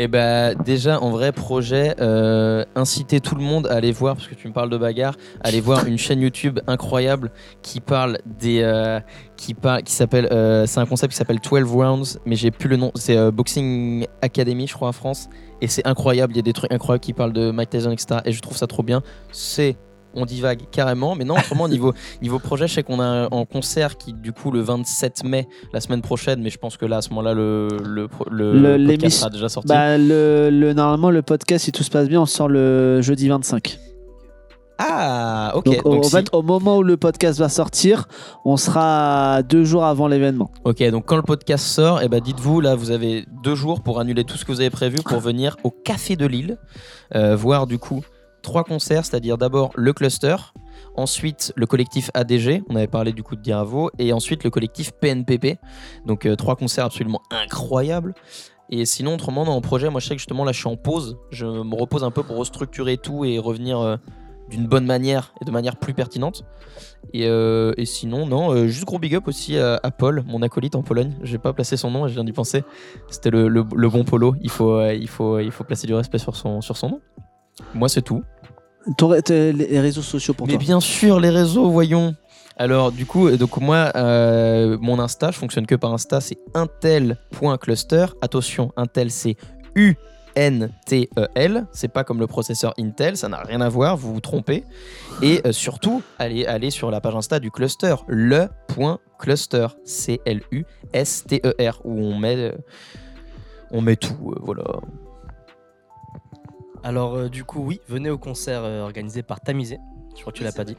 Et bah déjà en vrai projet, euh, inciter tout le monde à aller voir, parce que tu me parles de bagarre, aller voir une chaîne YouTube incroyable qui parle des, euh, qui s'appelle, euh, c'est un concept qui s'appelle 12 rounds, mais j'ai plus le nom, c'est Boxing Academy je crois en France, et c'est incroyable, il y a des trucs incroyables qui parlent de Mike Tyson etc. Et je trouve ça trop bien. C'est on divague carrément, mais non, autrement, niveau, niveau projet, je sais qu'on a un, en concert qui, du coup, le 27 mai, la semaine prochaine, mais je pense que là, à ce moment-là, le, le, le Le- podcast sera déjà sorti. Bah, le, le- normalement, le podcast, si tout se passe bien, on sort le jeudi 25. Ah, ok. Donc, au- donc en si- fait, au moment où le podcast va sortir, on sera deux jours avant l'événement. Ok, donc quand le podcast sort, eh ben dites-vous, là, vous avez deux jours pour annuler tout ce que vous avez prévu pour venir au Café de Lille, euh, voir du coup trois concerts, c'est-à-dire d'abord le cluster, ensuite le collectif ADG, on avait parlé du coup de Diravo, et ensuite le collectif PNPP. Donc euh, trois concerts absolument incroyables. Et sinon, autrement, dans mon projet, moi je sais que justement là je suis en pause, je me repose un peu pour restructurer tout et revenir euh, d'une bonne manière et de manière plus pertinente. Et, euh, sinon, non, juste gros big up aussi à, Paul, mon acolyte en Pologne. J'ai pas placé son nom, je viens d'y penser. C'était le, bon polo. Il faut, il, faut, il faut placer du respect sur son, sur son nom. Moi, c'est tout. Les réseaux sociaux pour Mais toi. bien sûr, les réseaux, voyons. Alors, du coup, donc moi, euh, mon Insta, je fonctionne que par Insta, c'est intel.cluster. Attention, Intel, c'est U-N-T-E-L. C'est pas comme le processeur Intel, ça n'a rien à voir, vous vous trompez. Et euh, surtout, allez, allez sur la page Insta du cluster, le.cluster, C-L-U-S-T-E-R, où on met, euh, on met tout, euh, voilà. Alors, euh, du coup, oui, venez au concert euh, organisé par Tamisé. Je crois que tu l'as pas dit.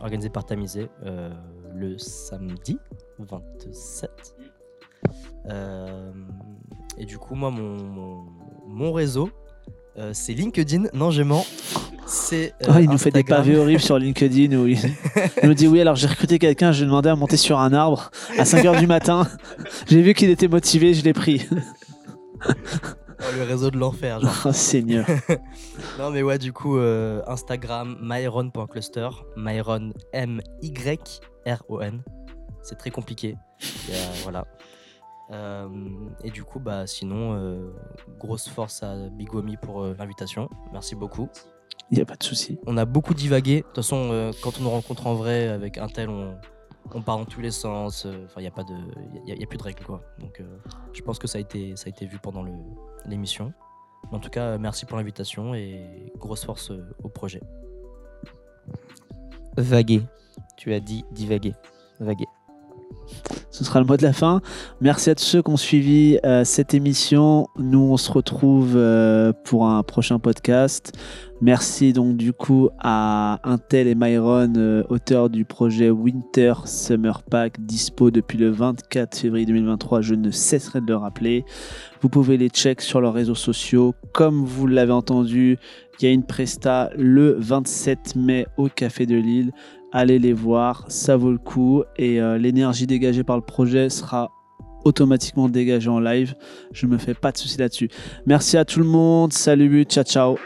Organisé par Tamisé euh, le samedi 27. Euh, et du coup, moi, mon, mon, mon réseau, euh, c'est LinkedIn. Non, je mens. C'est. euh, Ah, il nous fait des pavés horribles sur LinkedIn où il, il nous dit oui alors j'ai recruté quelqu'un, je lui ai demandé à monter sur un arbre à 5h du matin. J'ai vu qu'il était motivé, je l'ai pris. Le réseau de l'enfer. genre. Oh Seigneur. Non mais ouais du coup euh, Instagram myron.cluster myron M Y R O N c'est très compliqué Et, euh, voilà Euh, et du coup bah sinon euh, grosse force à Bigomi pour l'invitation merci beaucoup Il n'y a pas de souci. on a beaucoup divagué de toute façon quand on nous rencontre en vrai avec un tel on on part dans tous les sens euh, enfin il y a pas de y, a- y a plus de règles quoi donc euh, je pense que ça a été ça a été vu pendant l'émission en tout cas merci pour l'invitation et grosse force euh, au projet Vaguer. Tu as dit divaguer. Vaguer. Ce sera le mot de la fin. Merci à tous ceux qui ont suivi euh, cette émission. Nous, on se retrouve euh, pour un prochain podcast. Merci donc du coup à Intel et Myron, euh, auteurs du projet Winter Summer Pack, dispo depuis le 24 février 2023. Je ne cesserai de le rappeler. Vous pouvez les check sur leurs réseaux sociaux. Comme vous l'avez entendu, il y a une presta le 27 mai au Café de Lille allez les voir, ça vaut le coup et euh, l'énergie dégagée par le projet sera automatiquement dégagée en live. Je me fais pas de soucis là-dessus. Merci à tout le monde, salut, ciao ciao.